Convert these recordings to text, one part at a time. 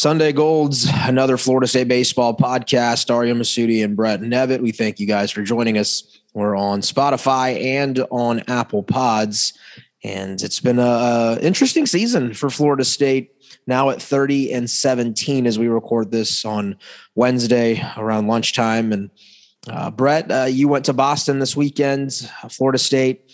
Sunday Golds, another Florida State baseball podcast. Arya Masudi and Brett Nevitt. We thank you guys for joining us. We're on Spotify and on Apple Pods, and it's been a interesting season for Florida State. Now at 30 and 17 as we record this on Wednesday around lunchtime. And uh, Brett, uh, you went to Boston this weekend, Florida State.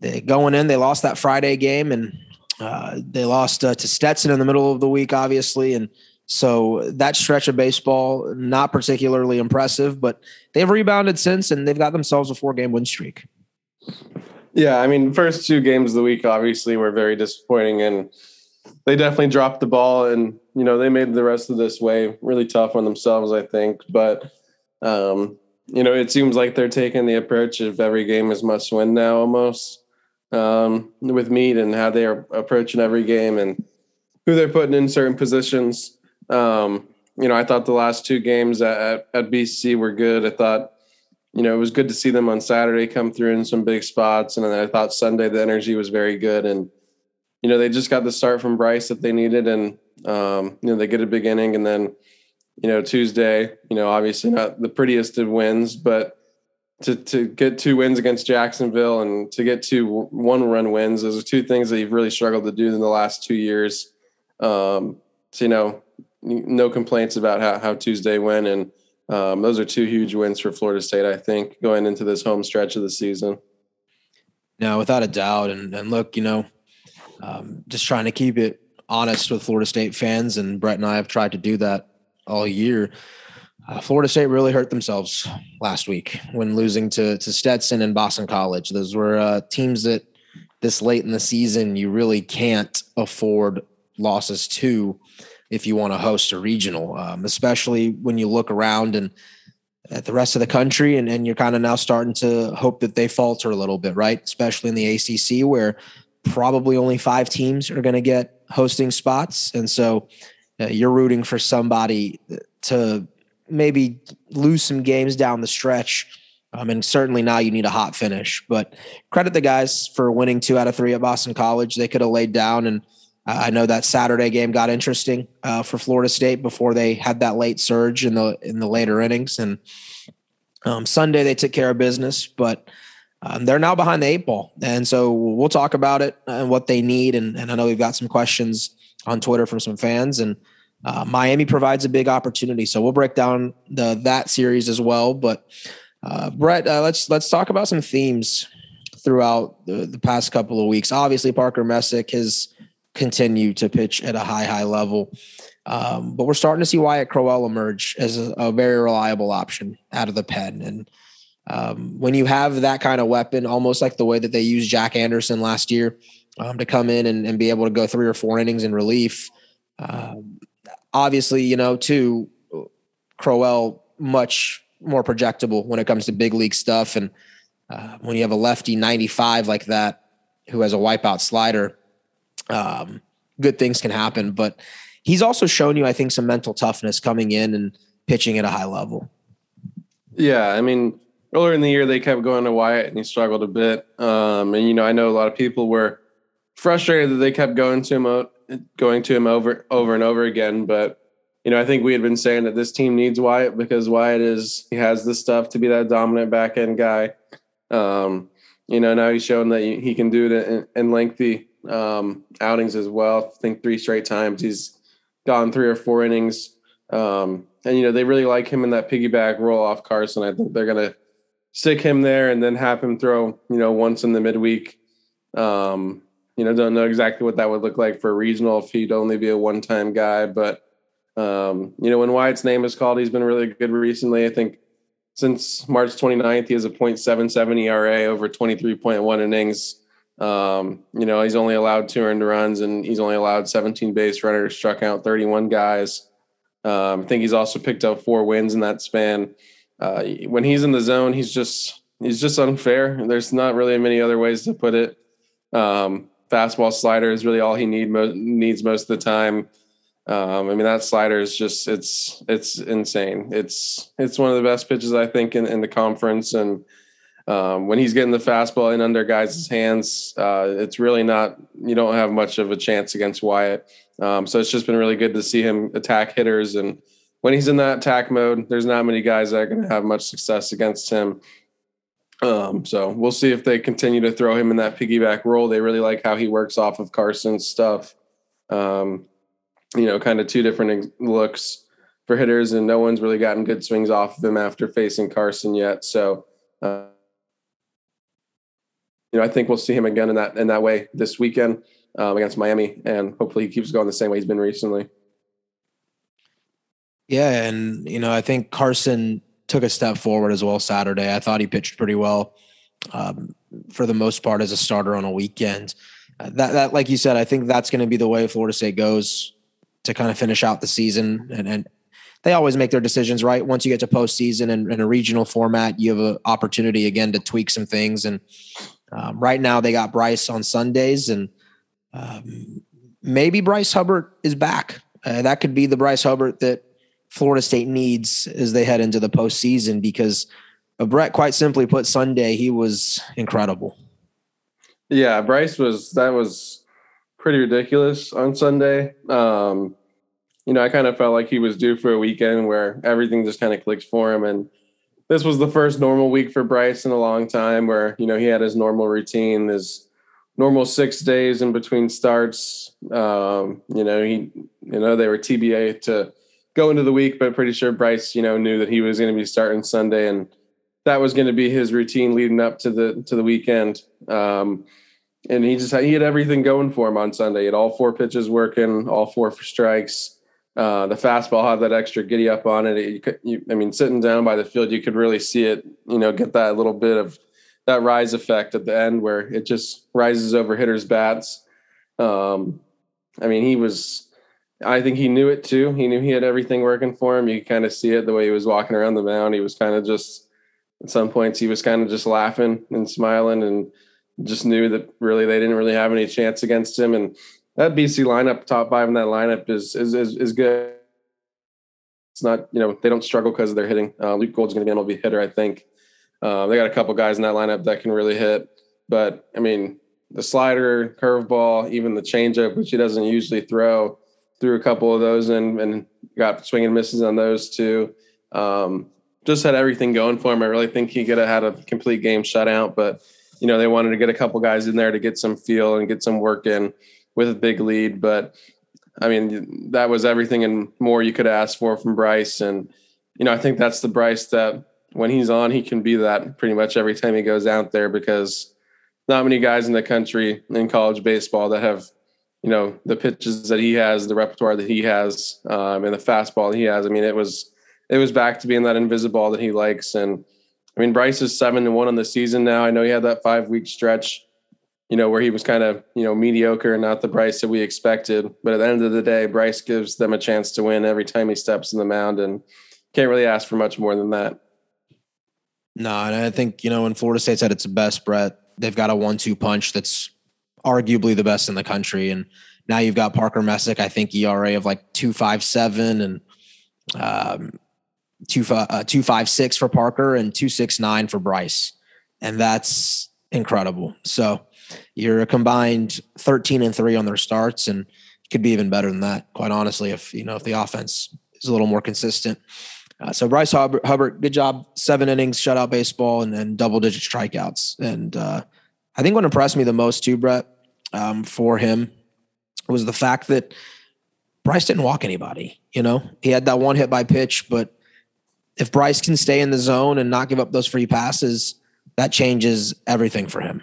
They going in, they lost that Friday game, and uh, they lost uh, to Stetson in the middle of the week, obviously, and so that stretch of baseball not particularly impressive. But they've rebounded since, and they've got themselves a four-game win streak. Yeah, I mean, first two games of the week obviously were very disappointing, and they definitely dropped the ball, and you know they made the rest of this way really tough on themselves, I think. But um, you know, it seems like they're taking the approach of every game is must win now, almost um, with Meat and how they are approaching every game and who they're putting in certain positions. Um, you know, I thought the last two games at, at, BC were good. I thought, you know, it was good to see them on Saturday come through in some big spots. And then I thought Sunday the energy was very good. And, you know, they just got the start from Bryce that they needed. And, um, you know, they get a beginning. And then, you know, Tuesday, you know, obviously not the prettiest of wins, but to to get two wins against Jacksonville and to get two one run wins. Those are two things that you've really struggled to do in the last two years. Um, so you know, no complaints about how, how Tuesday went, and um, those are two huge wins for Florida State. I think going into this home stretch of the season. No, without a doubt, and and look, you know, um, just trying to keep it honest with Florida State fans, and Brett and I have tried to do that all year. Uh, Florida State really hurt themselves last week when losing to to Stetson and Boston College. Those were uh, teams that this late in the season you really can't afford losses to if you want to host a regional, um, especially when you look around and at the rest of the country and, and you're kind of now starting to hope that they falter a little bit, right? Especially in the ACC where probably only five teams are going to get hosting spots. And so uh, you're rooting for somebody to maybe lose some games down the stretch. Um, and certainly now you need a hot finish. But credit the guys for winning two out of three at Boston College. They could have laid down, and I know that Saturday game got interesting uh, for Florida State before they had that late surge in the in the later innings. And um, Sunday they took care of business, but um, they're now behind the eight ball. And so we'll talk about it and what they need. And, and I know we've got some questions on Twitter from some fans and. Uh, Miami provides a big opportunity, so we'll break down the that series as well. But uh, Brett, uh, let's let's talk about some themes throughout the, the past couple of weeks. Obviously, Parker Messick has continued to pitch at a high high level, um, but we're starting to see Wyatt Crowell emerge as a, a very reliable option out of the pen. And um, when you have that kind of weapon, almost like the way that they used Jack Anderson last year um, to come in and, and, be able to go three or four innings in relief. Um, obviously, you know, too, Crowell much more projectable when it comes to big league stuff. And uh, when you have a lefty 95 like that, who has a wipeout slider, um, good things can happen. But he's also shown you, I think, some mental toughness coming in and pitching at a high level. Yeah. I mean, earlier in the year, they kept going to Wyatt and he struggled a bit. Um, and, you know, I know a lot of people were frustrated that they kept going to him going to him over over and over again. But you know, I think we had been saying that this team needs Wyatt because Wyatt is he has the stuff to be that dominant back end guy. Um, you know, now he's shown that he can do it in, in lengthy um, outings as well. I think three straight times he's gone three or four innings. Um, and you know, they really like him in that piggyback role off Carson. I think they're gonna stick him there and then have him throw, you know, once in the midweek. Um, you know, don't know exactly what that would look like for a regional if he'd only be a one time guy. But, um, you know, when Wyatt's name is called, he's been really good recently. I think since March 29th, he has a 0.77 ERA over 23.1 innings. Um, you know, he's only allowed two earned runs and he's only allowed 17 base runners, struck out 31 guys. Um, I think he's also picked up four wins in that span. Uh, when he's in the zone, he's just he's just unfair. There's not really many other ways to put it. Um, fastball slider is really all he need mo- needs most of the time. Um, I mean that slider is just it's it's insane. It's it's one of the best pitches I think in, in the conference, and um, when he's getting the fastball in under guys' hands, uh, it's really not, you don't have much of a chance against Wyatt. Um, so it's just been really good to see him attack hitters. And when he's in that attack mode, there's not many guys that are going to have much success against him. Um, so we'll see if they continue to throw him in that piggyback role. They really like how he works off of Carson's stuff. Um, you know, kind of two different looks for hitters, and no one's really gotten good swings off of him after facing Carson yet. So, uh, you know, I think we'll see him again in that in that way this weekend um, against Miami, and hopefully he keeps going the same way he's been recently. Yeah, and you know, I think Carson took a step forward as well Saturday. I thought he pitched pretty well um, for the most part as a starter on a weekend. Uh, that, that, like you said, I think that's going to be the way Florida State goes to kind of finish out the season. And, and they always make their decisions right. Once you get to postseason and in a regional format, you have an opportunity again to tweak some things. And um, right now, they got Bryce on Sundays, and um, maybe Bryce Hubbart is back. Uh, that could be the Bryce Hubbart that Florida State needs as they head into the postseason because Brett, quite simply put, Sunday he was incredible. Yeah, Bryce was that was pretty ridiculous on Sunday. Um, you know, I kind of felt like he was due for a weekend where everything just kind of clicked for him, and this was the first normal week for Bryce in a long time where you know he had his normal routine, his normal six days in between starts. Um, you know, he you know they were TBA to go into the week, but pretty sure Bryce, you know, knew that he was going to be starting Sunday, and that was going to be his routine leading up to the to the weekend. Um, and he just had, he had everything going for him on Sunday. He had all four pitches working, all four for strikes. Uh, the fastball had that extra giddy up on it. You could, you, I mean, sitting down by the field, you could really see it. You know, get that little bit of that rise effect at the end where it just rises over hitters' bats. Um, I mean, he was I think he knew it too. He knew he had everything working for him. You kind of see it the way he was walking around the mound. He was kind of just at some points he was kind of just laughing and smiling and just knew that really they didn't really have any chance against him. And that BC lineup, top five in that lineup is is is, is good. It's not you know they don't struggle because they're hitting. Uh, Luke Gold's going to be an MLB hitter, I think. Uh, they got a couple guys in that lineup that can really hit, but I mean the slider, curveball, even the changeup, which he doesn't usually throw threw a couple of those and, and got swinging misses on those too. Um, just had everything going for him. I really think he could have had a complete game shutout, but you know they wanted to get a couple guys in there to get some feel and get some work in with a big lead. But I mean that was everything and more you could ask for from Bryce. And you know I think that's the Bryce that when he's on he can be that pretty much every time he goes out there because not many guys in the country in college baseball that have you know the pitches that he has, the repertoire that he has, um, and the fastball he has. I mean, it was it was back to being that invisible that he likes. And I mean, Bryce is seven and one on the season now. I know he had that five week stretch, you know, where he was kind of you know mediocre and not the Bryce that we expected. But at the end of the day, Bryce gives them a chance to win every time he steps in the mound, and can't really ask for much more than that. No, and I think you know when Florida State's at its best, Brett, they've got a one-two punch that's arguably the best in the country. And now you've got Parker Messick, I think ERA of like two five seven and um, two uh, two five six for Parker and two six nine for Bryce, and that's incredible. So you're a combined thirteen and three on their starts, and could be even better than that. Quite honestly, if you know if the offense is a little more consistent. Uh, so Bryce Hubbart, Hubbart, good job, seven innings, shutout baseball, and, and double digit strikeouts, and uh, I think what impressed me the most too, Brett, um, for him was the fact that Bryce didn't walk anybody. You know, he had that one hit by pitch, but if Bryce can stay in the zone and not give up those free passes, that changes everything for him.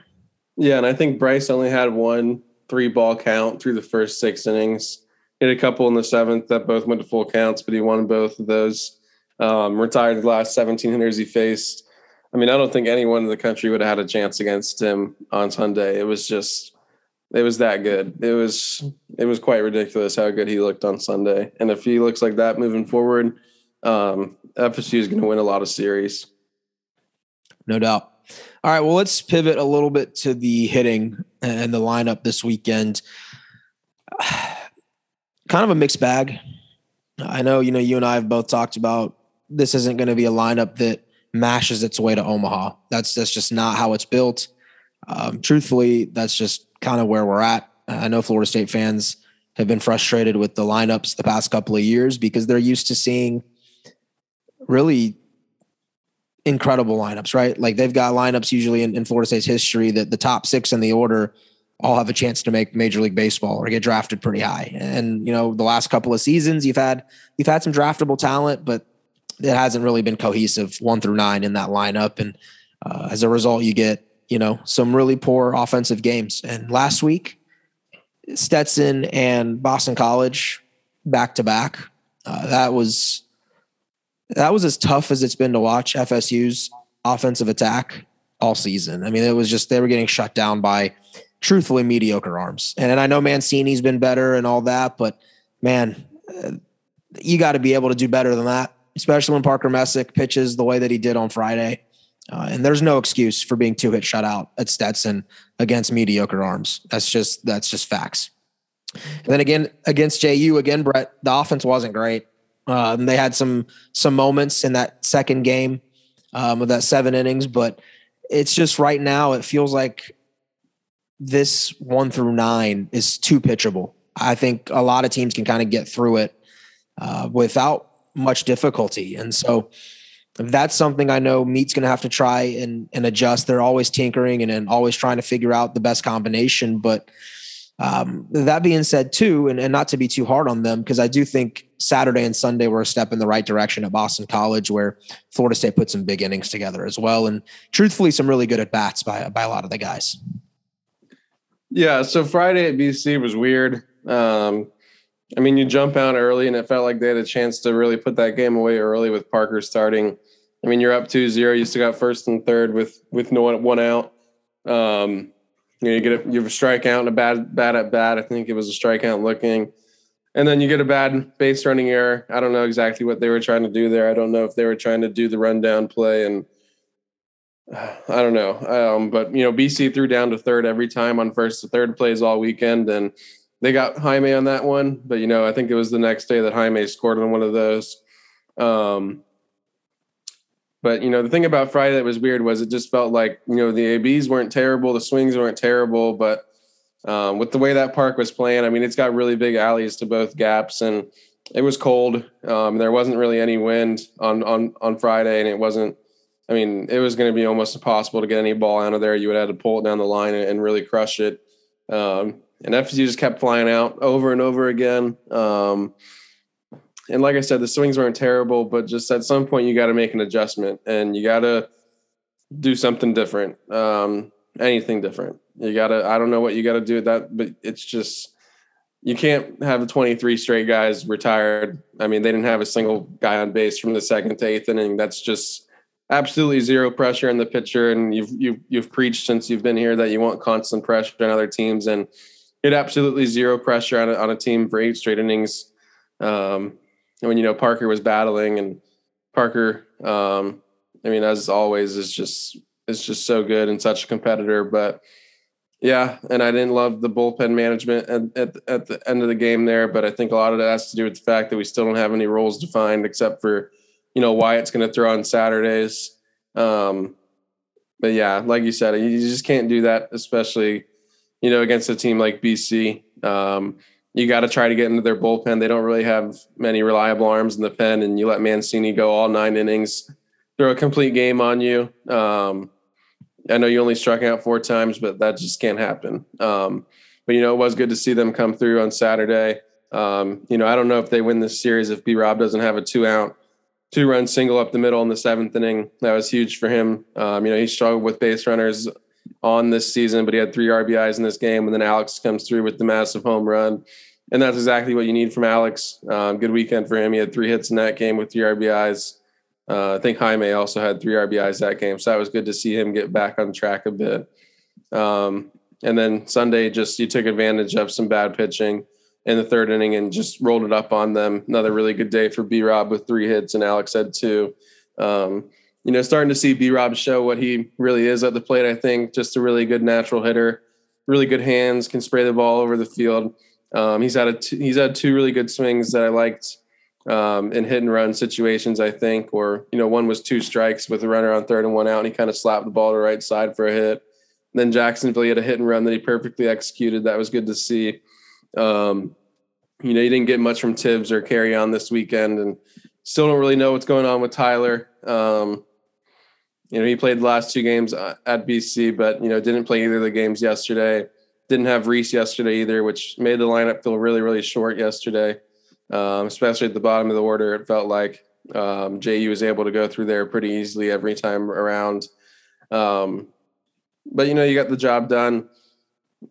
Yeah, and I think Bryce only had one three ball count through the first six innings. Hit a couple in the seventh that both went to full counts, but he won both of those. Um, retired the last 17 hitters he faced. I mean, I don't think anyone in the country would have had a chance against him on Sunday. It was just, it was that good. It was, it was quite ridiculous how good he looked on Sunday. And if he looks like that moving forward, um, FSU is going to win a lot of series. No doubt. All right. Well, let's pivot a little bit to the hitting and the lineup this weekend. kind of a mixed bag. I know, you know, you and I have both talked about this isn't going to be a lineup that mashes its way to Omaha. That's that's just not how it's built. Um, truthfully, that's just kind of where we're at. I know Florida State fans have been frustrated with the lineups the past couple of years because they're used to seeing really incredible lineups, right? Like they've got lineups usually in, in, Florida State's history that the top six in the order all have a chance to make Major League Baseball or get drafted pretty high. And you know, the last couple of seasons, you've had you've had some draftable talent, but it hasn't really been cohesive one through nine in that lineup. And uh, as a result, you get you know some really poor offensive games. And last week, Stetson and Boston College back to back. Uh, that was that was as tough as it's been to watch FSU's offensive attack all season. I mean, it was just they were getting shut down by truthfully mediocre arms. And, and I know Mancini's been better and all that, but man, uh, you got to be able to do better than that, especially when Parker Messick pitches the way that he did on Friday. Uh, and there's no excuse for being two hit shutout at Stetson against mediocre arms. That's just that's just facts. And then again against JU again, Brett, the offense wasn't great. Um, they had some some moments in that second game um, of that seven innings, but it's just right now it feels like this one through nine is too pitchable. I think a lot of teams can kind of get through it uh, without much difficulty, and so that's something I know Meat's going to have to try and, and adjust. They're always tinkering and, and always trying to figure out the best combination. But um, that being said, too, and, and not to be too hard on them, because I do think Saturday and Sunday were a step in the right direction at Boston College, where Florida State put some big innings together as well, and truthfully, some really good at bats by by a lot of the guys. Yeah, so Friday at BC was weird. Um, I mean, you jump out early, and it felt like they had a chance to really put that game away early with Parker starting. I mean, you're up 2-0. You still got first and third with with no one, one out. Um, you know, you get a, you have a strikeout and a bad bad at bat. I think it was a strikeout looking, and then you get a bad base running error. I don't know exactly what they were trying to do there. I don't know if they were trying to do the rundown play, and I don't know. Um, but you know, BC threw down to third every time on first to third plays all weekend, and they got Jaime on that one. But you know, I think it was the next day that Jaime scored on one of those. Um, but you know, the thing about Friday that was weird was it just felt like you know the ABs weren't terrible, the swings weren't terrible, but um, with the way that park was playing, I mean, it's got really big alleys to both gaps, and it was cold. Um, there wasn't really any wind on on on Friday, and it wasn't. I mean, it was going to be almost impossible to get any ball out of there. You would have to pull it down the line and, and really crush it. Um, and FSU just kept flying out over and over again. Um, and like I said, the swings weren't terrible, but just at some point you got to make an adjustment and you got to do something different, um, anything different. You got to. I don't know what you got to do with that, but it's just you can't have the 23 straight guys retired. I mean, they didn't have a single guy on base from the second to eighth inning. That's just absolutely zero pressure in the pitcher. And you've you've you've preached since you've been here that you want constant pressure on other teams, and it absolutely zero pressure on a, on a team for eight straight innings. Um, when you know Parker was battling and Parker, um, I mean, as always, is just is just so good and such a competitor. But yeah, and I didn't love the bullpen management at, at, at the end of the game there. But I think a lot of that has to do with the fact that we still don't have any roles defined except for you know Wyatt's going to throw on Saturdays. Um, but yeah, like you said, you just can't do that, especially you know against a team like BC. Um, you got to try to get into their bullpen. They don't really have many reliable arms in the pen, and you let Mancini go all nine innings, throw a complete game on you. Um, I know you only struck out four times, but that just can't happen. Um, but you know, it was good to see them come through on Saturday. Um, you know, I don't know if they win this series if B Rob doesn't have a two out, two run single up the middle in the seventh inning. That was huge for him. Um, you know, he struggled with base runners on this season, but he had three RBIs in this game. And then Alex comes through with the massive home run. And that's exactly what you need from Alex. Um, good weekend for him. He had three hits in that game with three RBIs. Uh, I think Jaime also had three RBIs that game. So that was good to see him get back on track a bit. Um, and then Sunday, just you took advantage of some bad pitching in the third inning and just rolled it up on them. Another really good day for B Rob with three hits, and Alex had two. Um, you know, starting to see B Rob show what he really is at the plate. I think just a really good natural hitter, really good hands, can spray the ball over the field. Um, he's had a t- he's had two really good swings that I liked um, in hit and run situations, I think, or, you know, one was two strikes with a runner on third and one out, and he kind of slapped the ball to the right side for a hit. And then Jacksonville had a hit and run that he perfectly executed. That was good to see. Um, you know, you didn't get much from Tibbs or carry on this weekend, and still don't really know what's going on with Tyler. Um, you know, he played the last two games uh, at BC, but you know, didn't play either of the games yesterday. Didn't have Reese yesterday either, which made the lineup feel really, really short yesterday um, especially at the bottom of the order. It felt like um, JU was able to go through there pretty easily every time around. Um, but you know, you got the job done.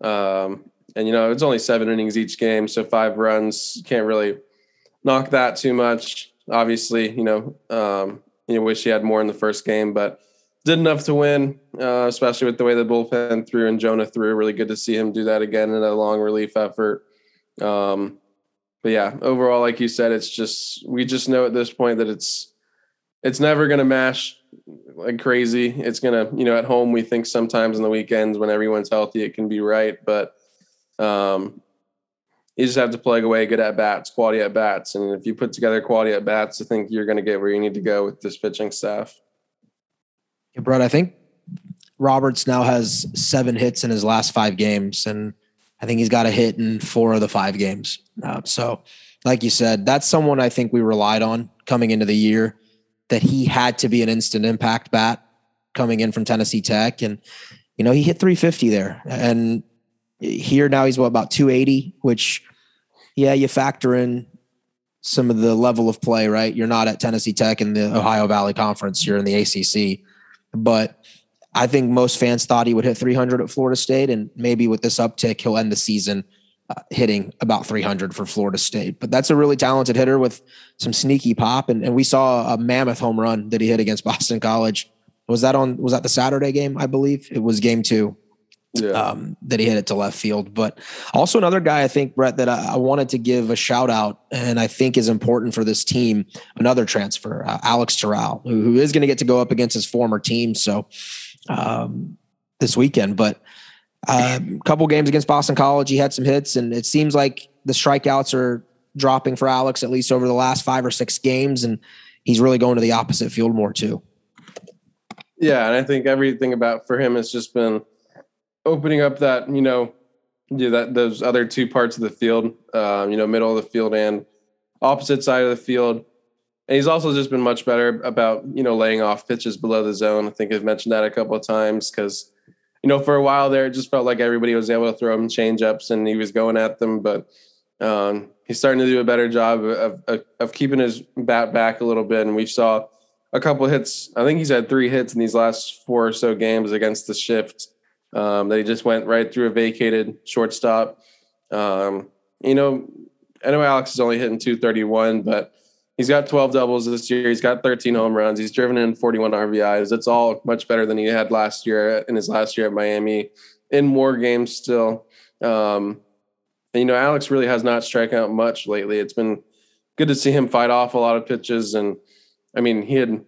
Um, and you know, it's only seven innings each game, so five runs can't really knock that too much. Obviously, you know, um, you wish he had more in the first game, but did enough to win, uh, especially with the way the bullpen threw and Jonah threw. Really good to see him do that again in a long relief effort. Um, but yeah, overall, like you said, it's just we just know at this point that it's it's never gonna mash like crazy. It's gonna, you know, at home we think sometimes on the weekends when everyone's healthy it can be right, but um you just have to plug away good at bats, quality at bats. And if you put together quality at bats, I think you're gonna get where you need to go with this pitching staff. Yeah, Brett, I think Roberts now has seven hits in his last five games and I think he's got a hit in four of the five games. Uh, so, like you said, that's someone I think we relied on coming into the year that he had to be an instant impact bat coming in from Tennessee Tech. And, you know, he hit 350 there. And here now he's what, about 280, which, yeah, you factor in some of the level of play, right? You're not at Tennessee Tech in the Ohio Valley Conference, you're in the ACC. But I think most fans thought he would hit 300 at Florida State, and maybe with this uptick, he'll end the season uh, hitting about 300 for Florida State. But that's a really talented hitter with some sneaky pop, and, and we saw a mammoth home run that he hit against Boston College. Was that on? Was that the Saturday game? I believe it was game two. Yeah. Um, that he hit it to left field. But also another guy I think, Brett, that I, I, wanted to give a shout out and I think is important for this team. Another transfer, uh, Alex Toral, who, who is going to get to go up against his former team. So um, this weekend. But a um, couple games against Boston College, he had some hits, and it seems like the strikeouts are dropping for Alex at least over the last five or six games, and he's really going to the opposite field more too. Yeah, and I think everything about for him has just been opening up that you know, yeah, that those other two parts of the field, um, you know, middle of the field and opposite side of the field. And he's also just been much better about, you know, laying off pitches below the zone. I think I've mentioned that a couple of times because, you know, for a while there, it just felt like everybody was able to throw him change ups and he was going at them. But um, he's starting to do a better job of, of, of keeping his bat back a little bit. And we saw a couple hits. I think he's had three hits in these last four or so games against the shift um, that he just went right through a vacated shortstop. Um, you know, I know Alex is only hitting 231, but He's got 12 doubles this year. He's got 13 home runs. He's driven in 41 RBIs. It's all much better than he had last year in his last year at Miami. In more games still. Um, and, you know, Alex really has not struck out much lately. It's been good to see him fight off a lot of pitches. And I mean, he had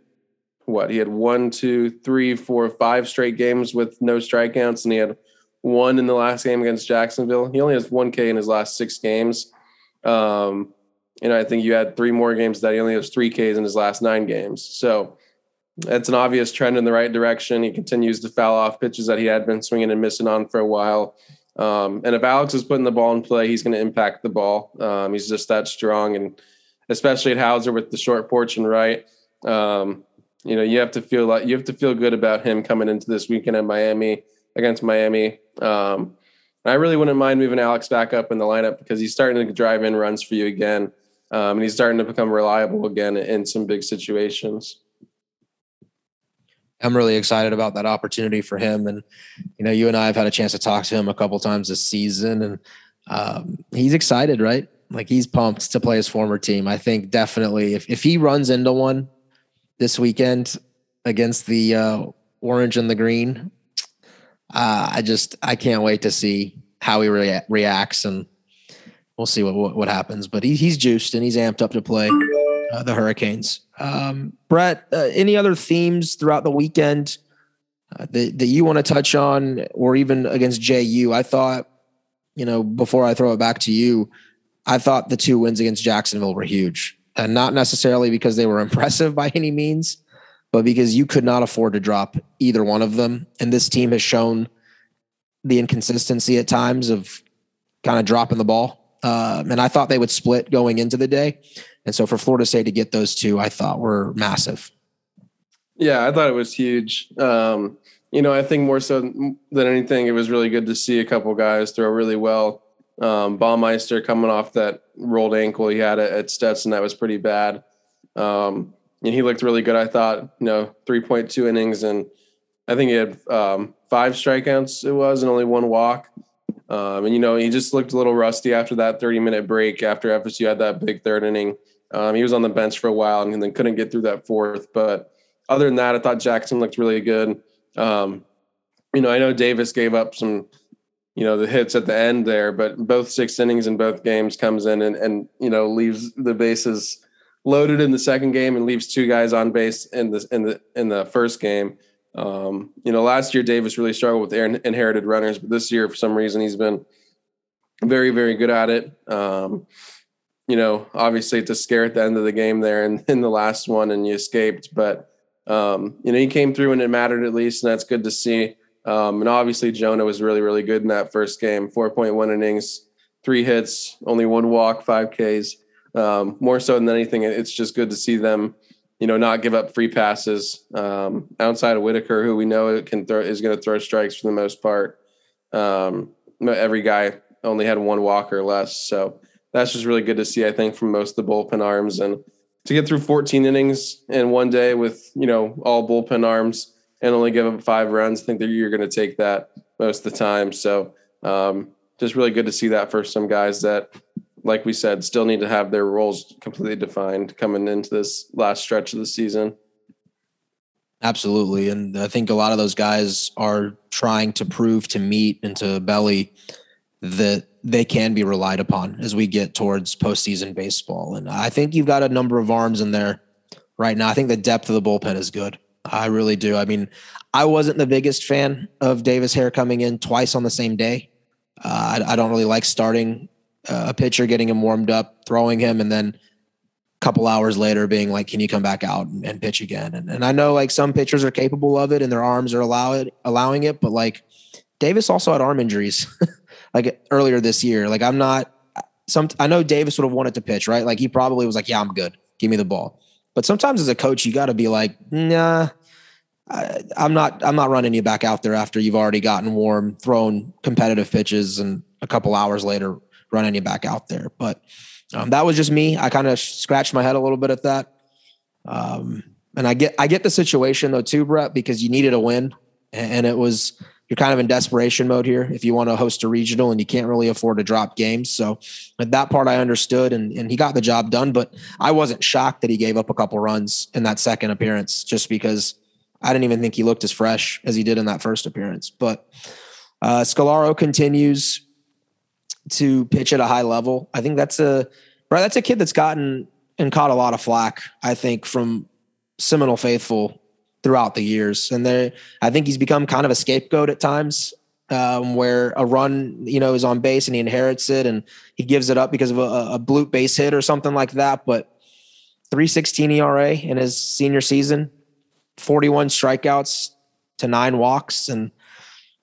what? He had one, two, three, four, five straight games with no strikeouts, and he had one in the last game against Jacksonville. He only has one K in his last six games. Um, know, I think you had three more games that he only has three Ks in his last nine games. So it's an obvious trend in the right direction. He continues to foul off pitches that he had been swinging and missing on for a while. Um, and if Alex is putting the ball in play, he's going to impact the ball. Um, he's just that strong, and especially at Hauser with the short porch and right. Um, you know, you have to feel like you have to feel good about him coming into this weekend at Miami against Miami. Um, I really wouldn't mind moving Alex back up in the lineup because he's starting to drive in runs for you again. Um, and he's starting to become reliable again in some big situations. I'm really excited about that opportunity for him. And, you know, you and I have had a chance to talk to him a couple times this season and um, he's excited, right? Like he's pumped to play his former team. I think definitely if, if he runs into one this weekend against the uh, orange and the green, uh, I just, I can't wait to see how he rea- reacts and we'll see what, what, what happens. But he, he's juiced and he's amped up to play uh, the Hurricanes. Um, Brett, uh, any other themes throughout the weekend uh, that, that you want to touch on, or even against JU? I thought, you know, before I throw it back to you, I thought the two wins against Jacksonville were huge. And not necessarily because they were impressive by any means, but because you could not afford to drop either one of them. And this team has shown the inconsistency at times of kind of dropping the ball. Uh, and I thought they would split going into the day. And so for Florida State to get those two, I thought were massive. Yeah, I thought it was huge. Um, you know, I think more so than anything, it was really good to see a couple guys throw really well. Um, Baumeister coming off that rolled ankle he had at Stetson, that was pretty bad. Um, and he looked really good. I thought, you know, 3.2 innings, and I think he had um, five strikeouts, it was, and only one walk. Um, and, you know, he just looked a little rusty after that 30 minute break after FSU had that big third inning. Um, he was on the bench for a while and then couldn't get through that fourth. But other than that, I thought Jackson looked really good. Um, you know, I know Davis gave up some, you know, the hits at the end there, but both six innings in both games comes in and, and you know, leaves the bases loaded in the second game and leaves two guys on base in the in the in the first game. Um, you know, last year Davis really struggled with inherited runners, but this year for some reason he's been very very good at it. Um, you know, obviously it's a scare at the end of the game there and in the last one and you escaped, but um, you know, he came through and it mattered at least, and that's good to see. Um, and obviously Jonah was really, really good in that first game. 4.1 innings, three hits, only one walk, five Ks. Um, more so than anything, it's just good to see them, you know, not give up free passes. Um, outside of Whitaker, who we know can throw is going to throw strikes for the most part. Um, every guy only had one walk or less, so that's just really good to see. I think from most of the bullpen arms and to get through 14 innings in one day with you know all bullpen arms and only give up five runs, I think that you're going to take that most of the time. So um, just really good to see that for some guys that, like we said, still need to have their roles completely defined coming into this last stretch of the season. Absolutely, and I think a lot of those guys are trying to prove to Meat and to Belly that they can be relied upon as we get towards postseason baseball. And I think you've got a number of arms in there right now. I think the depth of the bullpen is good. I really do. I mean, I wasn't the biggest fan of Davis Hare coming in twice on the same day. Uh, I, I, don't really like starting a pitcher, getting him warmed up, throwing him, and then a couple hours later being like, "Can you come back out and, and pitch again?" And, and I know like some pitchers are capable of it and their arms are allow it, allowing it, but like Davis also had arm injuries. like earlier this year. Like I'm not some I know Davis would have wanted to pitch, right? Like he probably was like, "Yeah, I'm good. Give me the ball." But sometimes as a coach, you got to be like, "Nah, I, am not. I'm not running you back out there after you've already gotten warm, thrown competitive pitches, and a couple hours later running you back out there." But um, that was just me. I kind of scratched my head a little bit at that. Um, and I get I get the situation though too, Brett, because you needed a win, and it was you're kind of in desperation mode here if you want to host a regional and you can't really afford to drop games. So at that part I understood and, and he got the job done, but I wasn't shocked that he gave up a couple runs in that second appearance just because I didn't even think he looked as fresh as he did in that first appearance. But uh, Scolaro continues to pitch at a high level. I think that's a right. That's a kid that's gotten and caught a lot of flack. I think from Seminole faithful throughout the years. And there, I think he's become kind of a scapegoat at times, um, where a run, you know, is on base and he inherits it and he gives it up because of a, a bloop base hit or something like that. But 316 ERA in his senior season, 41 strikeouts to nine walks. And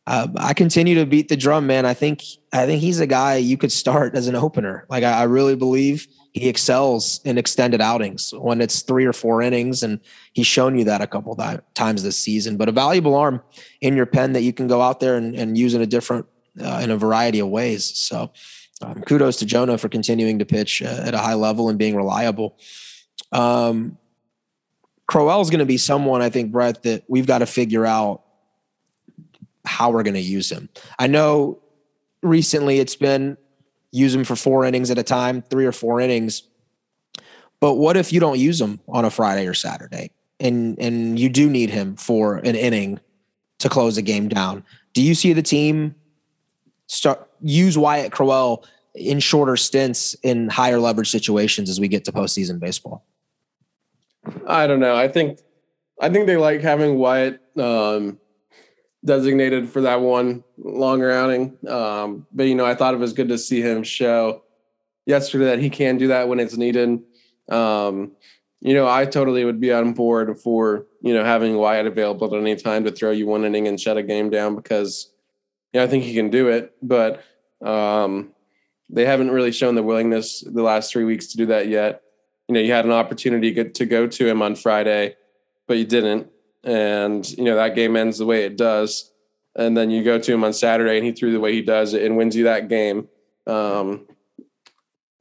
uh, I continue to beat the drum, man. I think, I think he's a guy you could start as an opener. Like I, I really believe he excels in extended outings when it's three or four innings, and he's shown you that a couple times this season. But a valuable arm in your pen that you can go out there and, and use in a different, uh, in a variety of ways. So, um, kudos to Jonah for continuing to pitch uh, at a high level and being reliable. Um, Crowell is going to be someone I think, Brett, that we've got to figure out how we're going to use him. I know recently it's been use him for four innings at a time, three or four innings. But what if you don't use him on a Friday or Saturday and and you do need him for an inning to close the game down? Do you see the team start use Wyatt Crowell in shorter stints in higher leverage situations as we get to postseason baseball? I don't know. I think I think they like having Wyatt um, designated for that one longer outing. Um, but you know, I thought it was good to see him show yesterday that he can do that when it's needed. Um, you know, I totally would be on board for, you know, having Wyatt available at any time to throw you one inning and shut a game down because, you know, I think he can do it. But um, they haven't really shown the willingness the last three weeks to do that yet. You know, you had an opportunity to go to him on Friday, but you didn't. And, you know, that game ends the way it does. And then you go to him on Saturday and he threw the way he does it and wins you that game. Um,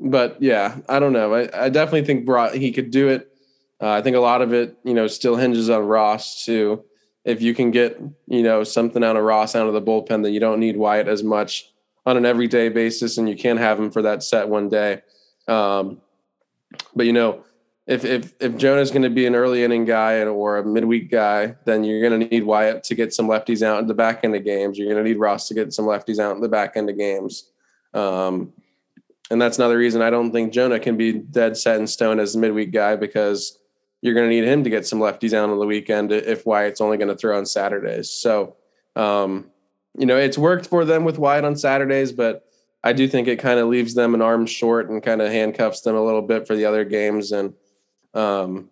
but yeah, I don't know. I, I definitely think brought, he could do it uh, I think a lot of it, you know, still hinges on Ross too. If you can get, you know, something out of Ross out of the bullpen, then you don't need Wyatt as much on an everyday basis, and you can't have him for that set one day. Um, but you know, if if if Jonah's going to be an early inning guy or a midweek guy, then you're going to need Wyatt to get some lefties out in the back end of games. You're going to need Ross to get some lefties out in the back end of games. Um, and that's another reason I don't think Jonah can be dead set in stone as a midweek guy because you're going to need him to get some lefties out on the weekend if Wyatt's only going to throw on Saturdays. So, um, you know, it's worked for them with Wyatt on Saturdays, but I do think it kind of leaves them an arm short and kind of handcuffs them a little bit for the other games. And um,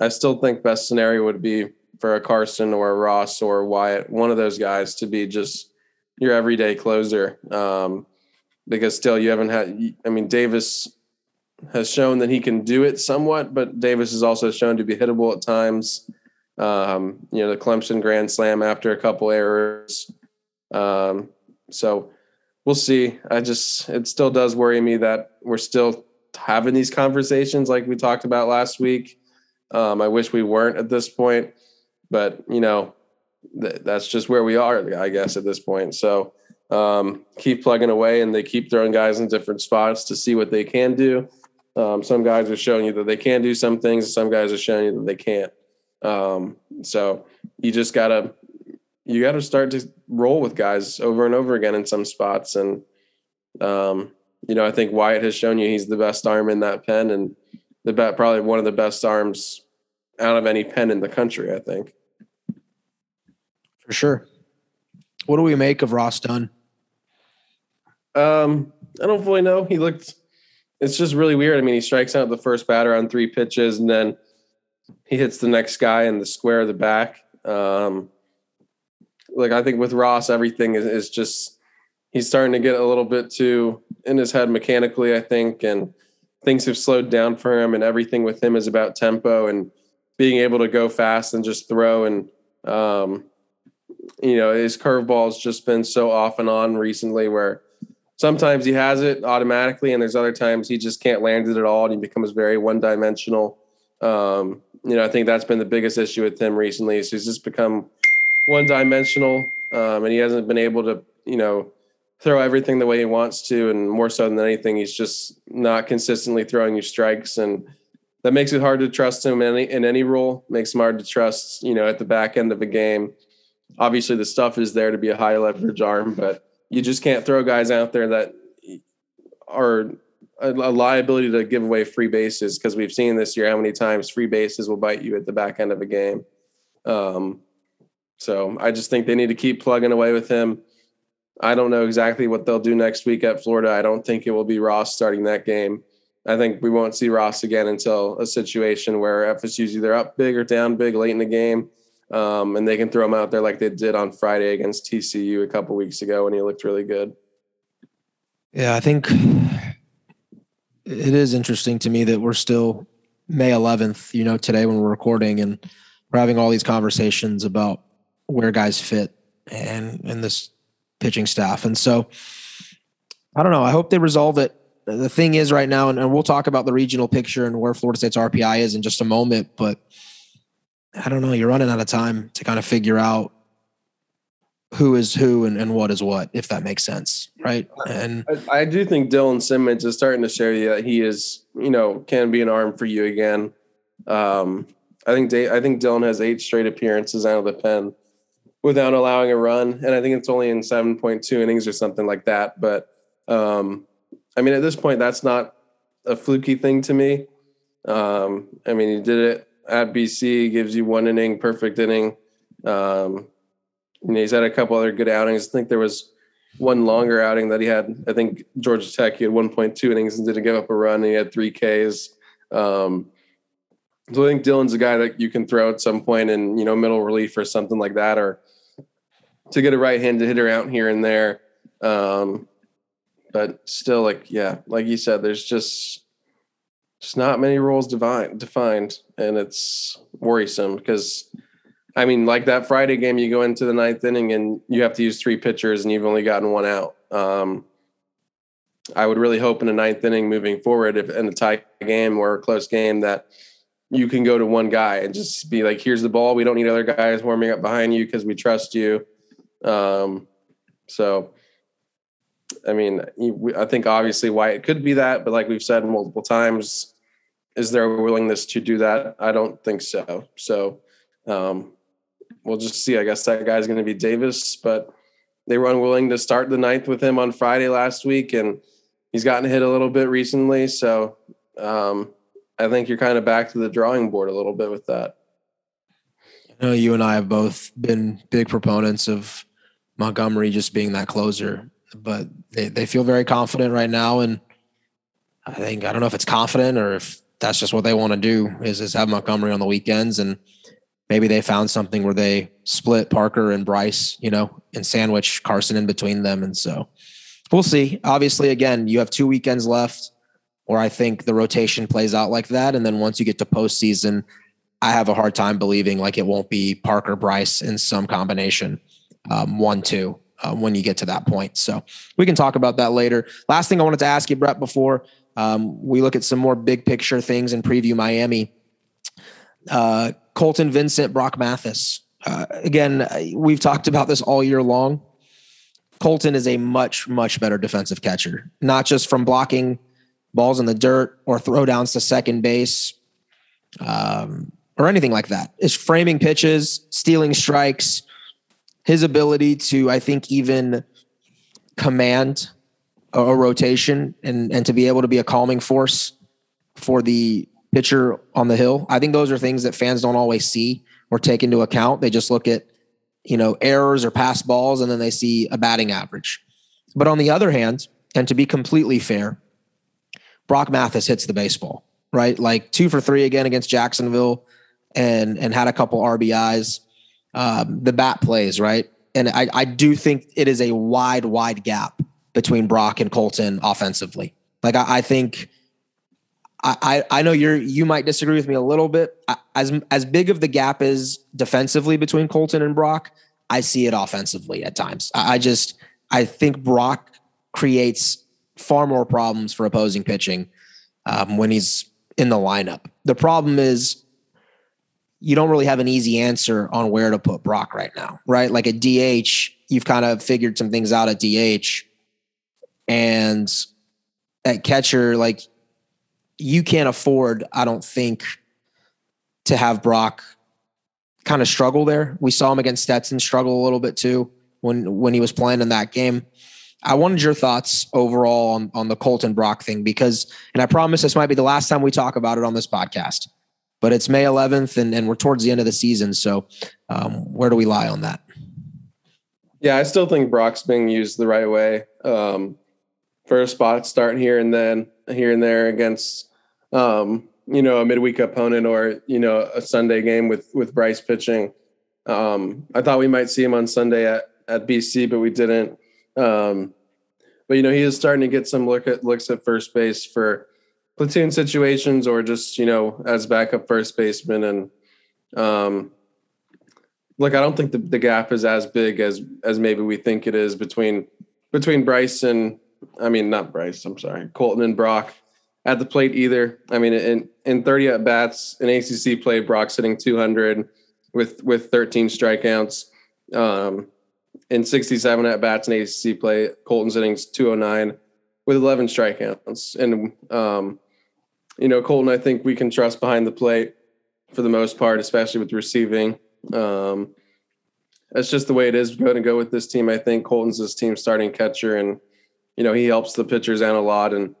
I still think best scenario would be for a Carson or a Ross or Wyatt, one of those guys to be just your everyday closer. Um, because still you haven't had, I mean, Davis has shown that he can do it somewhat, but Davis is also shown to be hittable at times. Um, you know, the Clemson Grand Slam after a couple errors. Um, so we'll see. I just, it still does worry me that we're still having these conversations like we talked about last week. Um, I wish we weren't at this point, but you know, th- that's just where we are, I guess, at this point. So um, keep plugging away and they keep throwing guys in different spots to see what they can do. Um, some guys are showing you that they can do some things, some guys are showing you that they can't. Um, so you just gotta you gotta start to roll with guys over and over again in some spots. And um, you know, I think Wyatt has shown you he's the best arm in that pen, and the bet probably one of the best arms out of any pen in the country. I think for sure. What do we make of Ross Dunn? Um, I don't fully know. He looked it's just really weird. I mean, he strikes out the first batter on three pitches, and then he hits the next guy in the square of the back. Um, like I think with Ross, everything is, is just he's starting to get a little bit too in his head mechanically. I think, and things have slowed down for him, and everything with him is about tempo and being able to go fast and just throw. And um, you know, his curveball has just been so off and on recently where sometimes he has it automatically, and there's other times he just can't land it at all, and he becomes very one dimensional. Um, you know, I think that's been the biggest issue with him recently. Is he's just become one dimensional, um, and he hasn't been able to, you know, throw everything the way he wants to, and more so than anything, he's just not consistently throwing you strikes, and that makes it hard to trust him in any, in any role. Makes him hard to trust, you know, at the back end of a game. Obviously, the stuff is there to be a high leverage arm, but you just can't throw guys out there that are a, liability to give away free bases because we've seen this year how many times free bases will bite you at the back end of a game. Um, so I just think they need to keep plugging away with him. I don't know exactly what they'll do next week at Florida. I don't think it will be Ross starting that game. I think we won't see Ross again until a situation where FSU's either up big or down big late in the game um, and they can throw him out there like they did on Friday against TCU a couple weeks ago when he looked really good. Yeah, I think it is interesting to me that we're still May 11th, you know, today when we're recording and we're having all these conversations about where guys fit and and this pitching staff. And so I don't know. I hope they resolve it. The thing is right now, and, and we'll talk about the regional picture and where Florida State's RPI is in just a moment, but I don't know, you're running out of time to kind of figure out who is who and, and what is what, if that makes sense. Right. And I, I do think Dylan Simmons is starting to show you that he is, you know, can be an arm for you again. Um, I think Dave, I think Dylan has eight straight appearances out of the pen without allowing a run, and I think it's only in seven point two innings or something like that. But um, I mean, at this point, that's not a fluky thing to me. Um, I mean, he did it at BC, gives you one inning, perfect inning. Um, you know, he's had a couple other good outings. I think there was one longer outing that he had. I think Georgia Tech, he had 1.2 innings and didn't give up a run. He had three Ks. Um, so I think Dylan's a guy that you can throw at some point in, you know, middle relief or something like that, or to get a right-handed hitter out here and there. Um, but still, like, yeah, like you said, there's just just not many roles defined defined, and it's worrisome because I mean, like that Friday game, you go into the ninth inning and you have to use three pitchers, and you've only gotten one out. Um, I would really hope in a ninth inning moving forward, if in a tie game or a close game, that you can go to one guy and just be like, "Here's the ball. We don't need other guys warming up behind you because we trust you." Um, so, I mean, I think obviously why it could be that, but like we've said multiple times, is there a willingness to do that? I don't think so. So, um, we'll just see. I guess that guy's going to be Davis, but they were unwilling to start the ninth with him on Friday last week, and he's gotten hit a little bit recently. So um, I think you're kind of back to the drawing board a little bit with that. I know you and I have both been big proponents of Montgomery just being that closer, but they, they feel very confident right now. And I think, I don't know if it's confident or if that's just what they want to do is, is have Montgomery on the weekends. And maybe they found something where they split Parker and Bryce, you know, and sandwich Carson in between them. And so we'll see. Obviously, again, you have two weekends left where I think the rotation plays out like that. And then once you get to postseason, I have a hard time believing like it won't be Parker Bryce in some combination, um, one, two, uh, when you get to that point. So we can talk about that later. Last thing I wanted to ask you, Brett, before um, we look at some more big picture things and preview Miami. Uh, Colton Vincent, Brock Mathis. Uh, again, we've talked about this all year long. Colton is a much, much better defensive catcher, not just from blocking balls in the dirt or throwdowns to second base um, or anything like that. Is framing pitches, stealing strikes, his ability to, I think, even command a, a rotation and, and to be able to be a calming force for the pitcher on the hill. I think those are things that fans don't always see or take into account. They just look at, you know, errors or pass balls and then they see a batting average. But on the other hand, and to be completely fair, Brock Mathis hits the baseball, right? Like two for three again against Jacksonville and and had a couple RBIs. Um, the bat plays, right? And I, I do think it is a wide, wide gap between Brock and Colton offensively. Like I, I think I, I know you're you might disagree with me a little bit. As as big of the gap is defensively between Colton and Brock, I see it offensively at times. I just I think Brock creates far more problems for opposing pitching um, when he's in the lineup. The problem is you don't really have an easy answer on where to put Brock right now, right? Like at DH, you've kind of figured some things out at DH, and at catcher, like you can't afford, I don't think, to have Brock kind of struggle there. We saw him against Stetson struggle a little bit too when when he was playing in that game. I wanted your thoughts overall on, on the Colton Brock thing because, and I promise this might be the last time we talk about it on this podcast, but it's May 11th and, and we're towards the end of the season. So, um, where do we lie on that? Yeah, I still think Brock's being used the right way. Um, a spot start here and then here and there against um, you know a midweek opponent or you know a Sunday game with with Bryce pitching. Um, I thought we might see him on Sunday at at BC, but we didn't. Um, but you know he is starting to get some look at looks at first base for platoon situations or just you know as backup first baseman and um, look i don't think the, the gap is as big as as maybe we think it is between between bryce and I mean, not Bryce. I'm sorry, Colton and Brock at the plate either. I mean, in in 30 at bats in ACC play, Brock sitting 200 with with 13 strikeouts. Um, in 67 at bats in ACC play, Colton sitting 209 with 11 strikeouts. And um, you know, Colton, I think we can trust behind the plate for the most part, especially with receiving. Um, that's just the way it is. Going to go with this team. I think Colton's this team starting catcher, and you know, he helps the pitchers out a lot. And,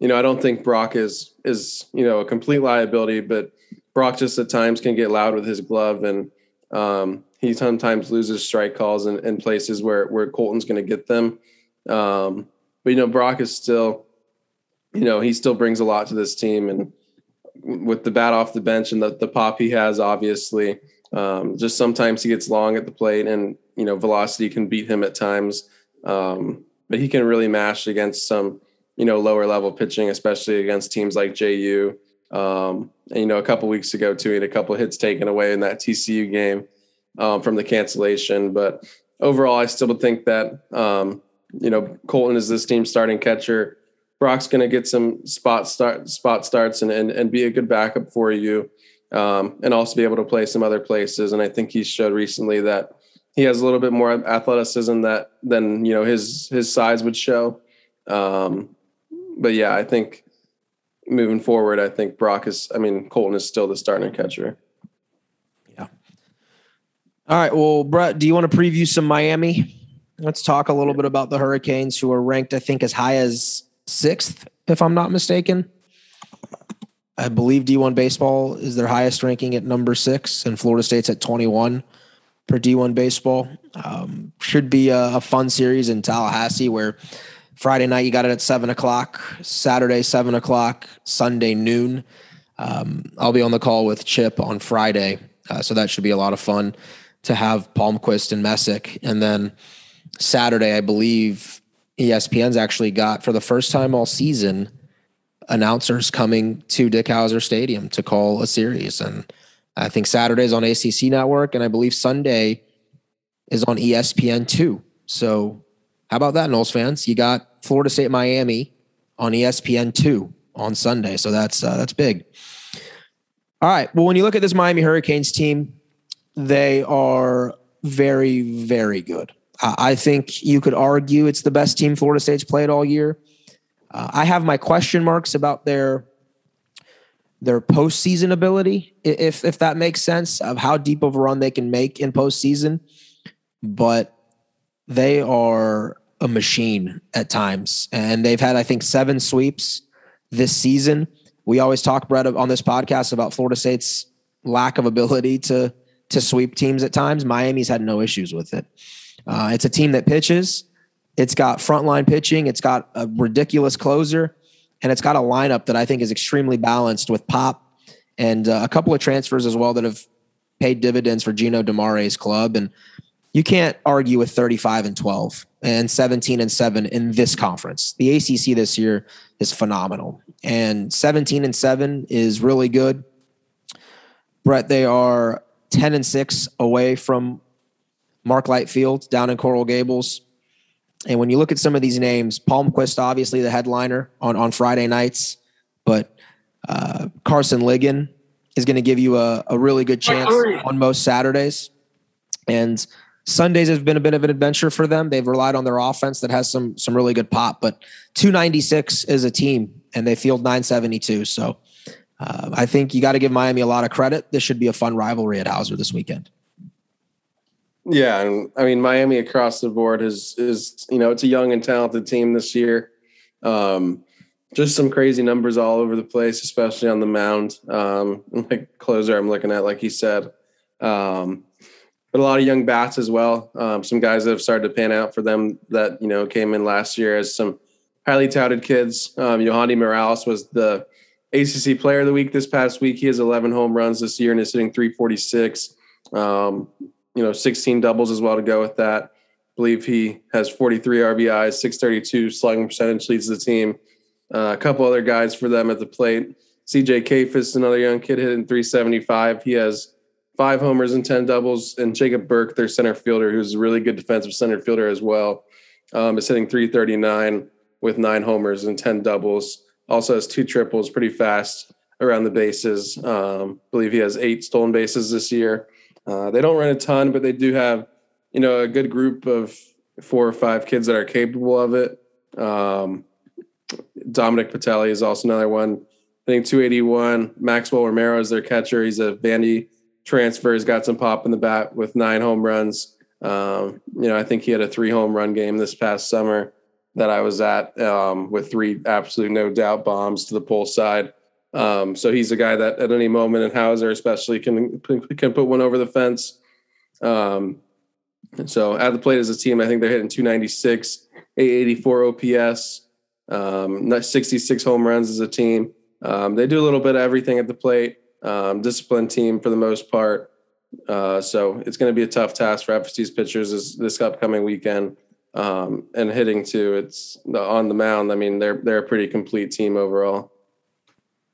you know, I don't think Brock is, is, you know, a complete liability, but Brock just at times can get loud with his glove and, um, he sometimes loses strike calls in, in places where, where Colton's going to get them. Um, but, you know, Brock is still, you know, he still brings a lot to this team. And with the bat off the bench and the, the pop he has, obviously. Um, just sometimes he gets long at the plate and, you know, velocity can beat him at times. Um, but he can really mash against some, you know, lower level pitching, especially against teams like JU. Um, and, you know, a couple weeks ago, too, he had a couple hits taken away in that TCU game um, from the cancellation. But overall, I still would think that, um, you know, Colton is this team's starting catcher. Brock's going to get some spot start spot starts and, and and be a good backup for you, um, and also be able to play some other places. And I think he showed recently that he has a little bit more athleticism that than you know his his size would show. Um, but yeah, I think moving forward, I think Brock is. I mean, Colton is still the starting catcher. Yeah. All right. Well, Brett, do you want to preview some Miami? Let's talk a little bit about the Hurricanes, who are ranked, I think, as high as sixth, if I'm not mistaken. I believe D1 baseball is their highest ranking at number six, and Florida State's at 21 for D1 baseball. Um, should be a, a, fun series in Tallahassee where Friday night you got it at seven o'clock, Saturday seven o'clock, Sunday noon. Um, I'll be on the call with Chip on Friday, uh, so that should be a lot of fun to have Palmquist and Messick, and then Saturday I believe ESPN's actually got for the first time all season announcers coming to Dick Howser Stadium to call a series. And I think Saturday's on ACC Network, and I believe Sunday is on ESPN two. So how about that, Noles fans? You got Florida State Miami on ESPN two on Sunday, so that's uh, that's big. All right. Well, when you look at this Miami Hurricanes team, they are very, very good. I think you could argue it's the best team Florida State's played all year. Uh, I have my question marks about their their postseason ability, if if that makes sense, of how deep of a run they can make in postseason. But they are a machine at times, and they've had I think seven sweeps this season. We always talk, Brett, on this podcast about Florida State's lack of ability to to sweep teams at times. Miami's had no issues with it. Uh, it's a team that pitches. It's got frontline pitching. It's got a ridiculous closer, and it's got a lineup that I think is extremely balanced with Pop and uh, a couple of transfers as well that have paid dividends for Gino DiMare's club. And you can't argue with 35 and 12 and 17 and 7 in this conference. The ACC this year is phenomenal, and 17 and 7 is really good. Brett, they are 10 and 6 away from Mark Light Field down in Coral Gables. And when you look at some of these names, Palmquist, obviously the headliner on, on Friday nights, but uh, Carson Ligon is going to give you a, a really good chance on most Saturdays. And Sundays have been a bit of an adventure for them. They've relied on their offense that has some some really good pop, but 296 is a team and they field 972. So uh, I think you got to give Miami a lot of credit. This should be a fun rivalry at Howser this weekend. Yeah, and I mean Miami across the board is is you know it's a young and talented team this year. Um, just some crazy numbers all over the place, especially on the mound. Um, like closer, I'm looking at, like he said, um, but a lot of young bats as well. Um, some guys that have started to pan out for them that you know came in last year as some highly touted kids. Um, Yohandy Morales was the ACC Player of the Week this past week. He has 11 home runs this year and is hitting 346. Um, you know, 16 doubles as well to go with that. I believe he has 43 RBIs, 632 slugging percentage, leads the team. Uh, a couple other guys for them at the plate. CJ Kayfus, another young kid, hitting 375. He has five homers and 10 doubles. And Jacob Burke, their center fielder, who's a really good defensive center fielder as well, um, is hitting 339 with nine homers and 10 doubles. Also has two triples, pretty fast around the bases. Um, believe he has eight stolen bases this year. Uh, they don't run a ton, but they do have, you know, a good group of four or five kids that are capable of it. Um, Dominic Pitelli is also another one. I think 281. Maxwell Romero is their catcher. He's a Vandy transfer. He's got some pop in the bat with nine home runs. Um, you know, I think he had a three home run game this past summer that I was at um, with three absolute no doubt bombs to the pole side. Um, so he's a guy that at any moment in Howser, especially, can can put one over the fence. Um, so at the plate as a team, I think they're hitting 296, 884 OPS, um, 66 home runs as a team. Um, they do a little bit of everything at the plate. Um, disciplined team for the most part. Uh, so it's going to be a tough task for FSU's pitchers this, this upcoming weekend. Um, and hitting too, it's on the mound. I mean, they're they're a pretty complete team overall.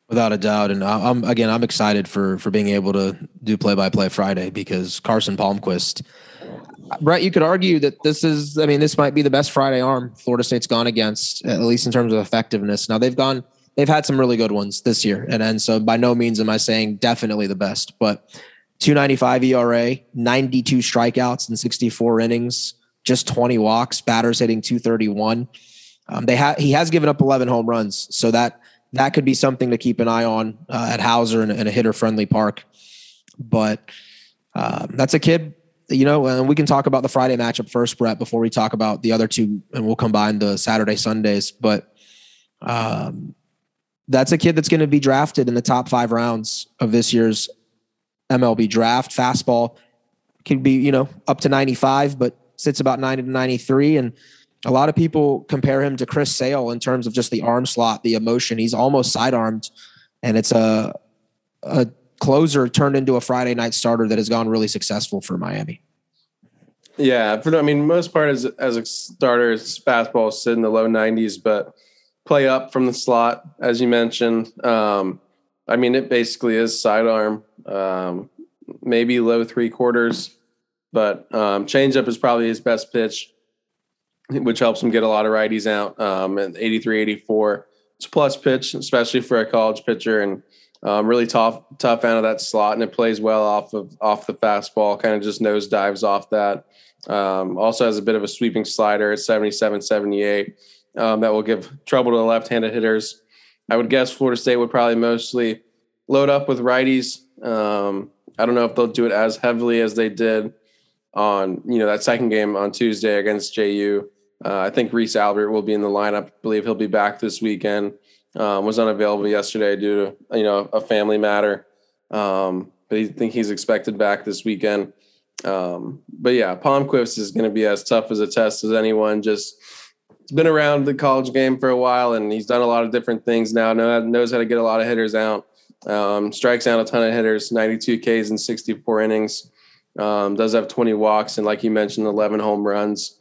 Without a doubt, and I'm again, I'm excited for for being able to do play by play Friday because Carson Palmquist, Brett, you could argue that this is, I mean, this might be the best Friday arm Florida State's gone against, at least in terms of effectiveness. Now they've gone, they've had some really good ones this year, and and so by no means am I saying definitely the best, but 295 ERA, 92 strikeouts in 64 innings, just 20 walks, batters hitting 231. Um, they have he has given up 11 home runs, so that that could be something to keep an eye on uh, at Howser and, in a hitter friendly park. But um, that's a kid, you know, and we can talk about the Friday matchup first, Brett, before we talk about the other two, and we'll combine the Saturday Sundays. But um, that's a kid that's going to be drafted in the top five rounds of this year's MLB draft. Fastball can be, you know, up to 95, but sits about 90 to 93. And a lot of people compare him to Chris Sale in terms of just the arm slot, the emotion. He's almost sidearmed, and it's a a closer turned into a Friday night starter that has gone really successful for Miami. Yeah, for I mean, most part as as a starter, his fastball sit in the low 90s, but play up from the slot, as you mentioned. Um, I mean, it basically is sidearm, um, maybe low three quarters, but um, changeup is probably his best pitch, which helps him get a lot of righties out. Um, and 83, 84, it's a plus pitch, especially for a college pitcher, and um, really tough, tough out of that slot, and it plays well off of off the fastball. Kind of just nose dives off that. Um, also has a bit of a sweeping slider at 77, 78. Um, that will give trouble to the left-handed hitters. I would guess Florida State would probably mostly load up with righties. Um, I don't know if they'll do it as heavily as they did on you know that second game on Tuesday against JU. Uh, I think Reese Albert will be in the lineup. I believe he'll be back this weekend. Um, was unavailable yesterday due to you know a family matter, um, but I think he's expected back this weekend. Um, but yeah, Palmquist is going to be as tough as a test as anyone. Just he's been around the college game for a while, and he's done a lot of different things now. Knows how to get a lot of hitters out. Um, strikes out a ton of hitters, 92 Ks in 64 innings. Um, does have 20 walks and, like you mentioned, 11 home runs.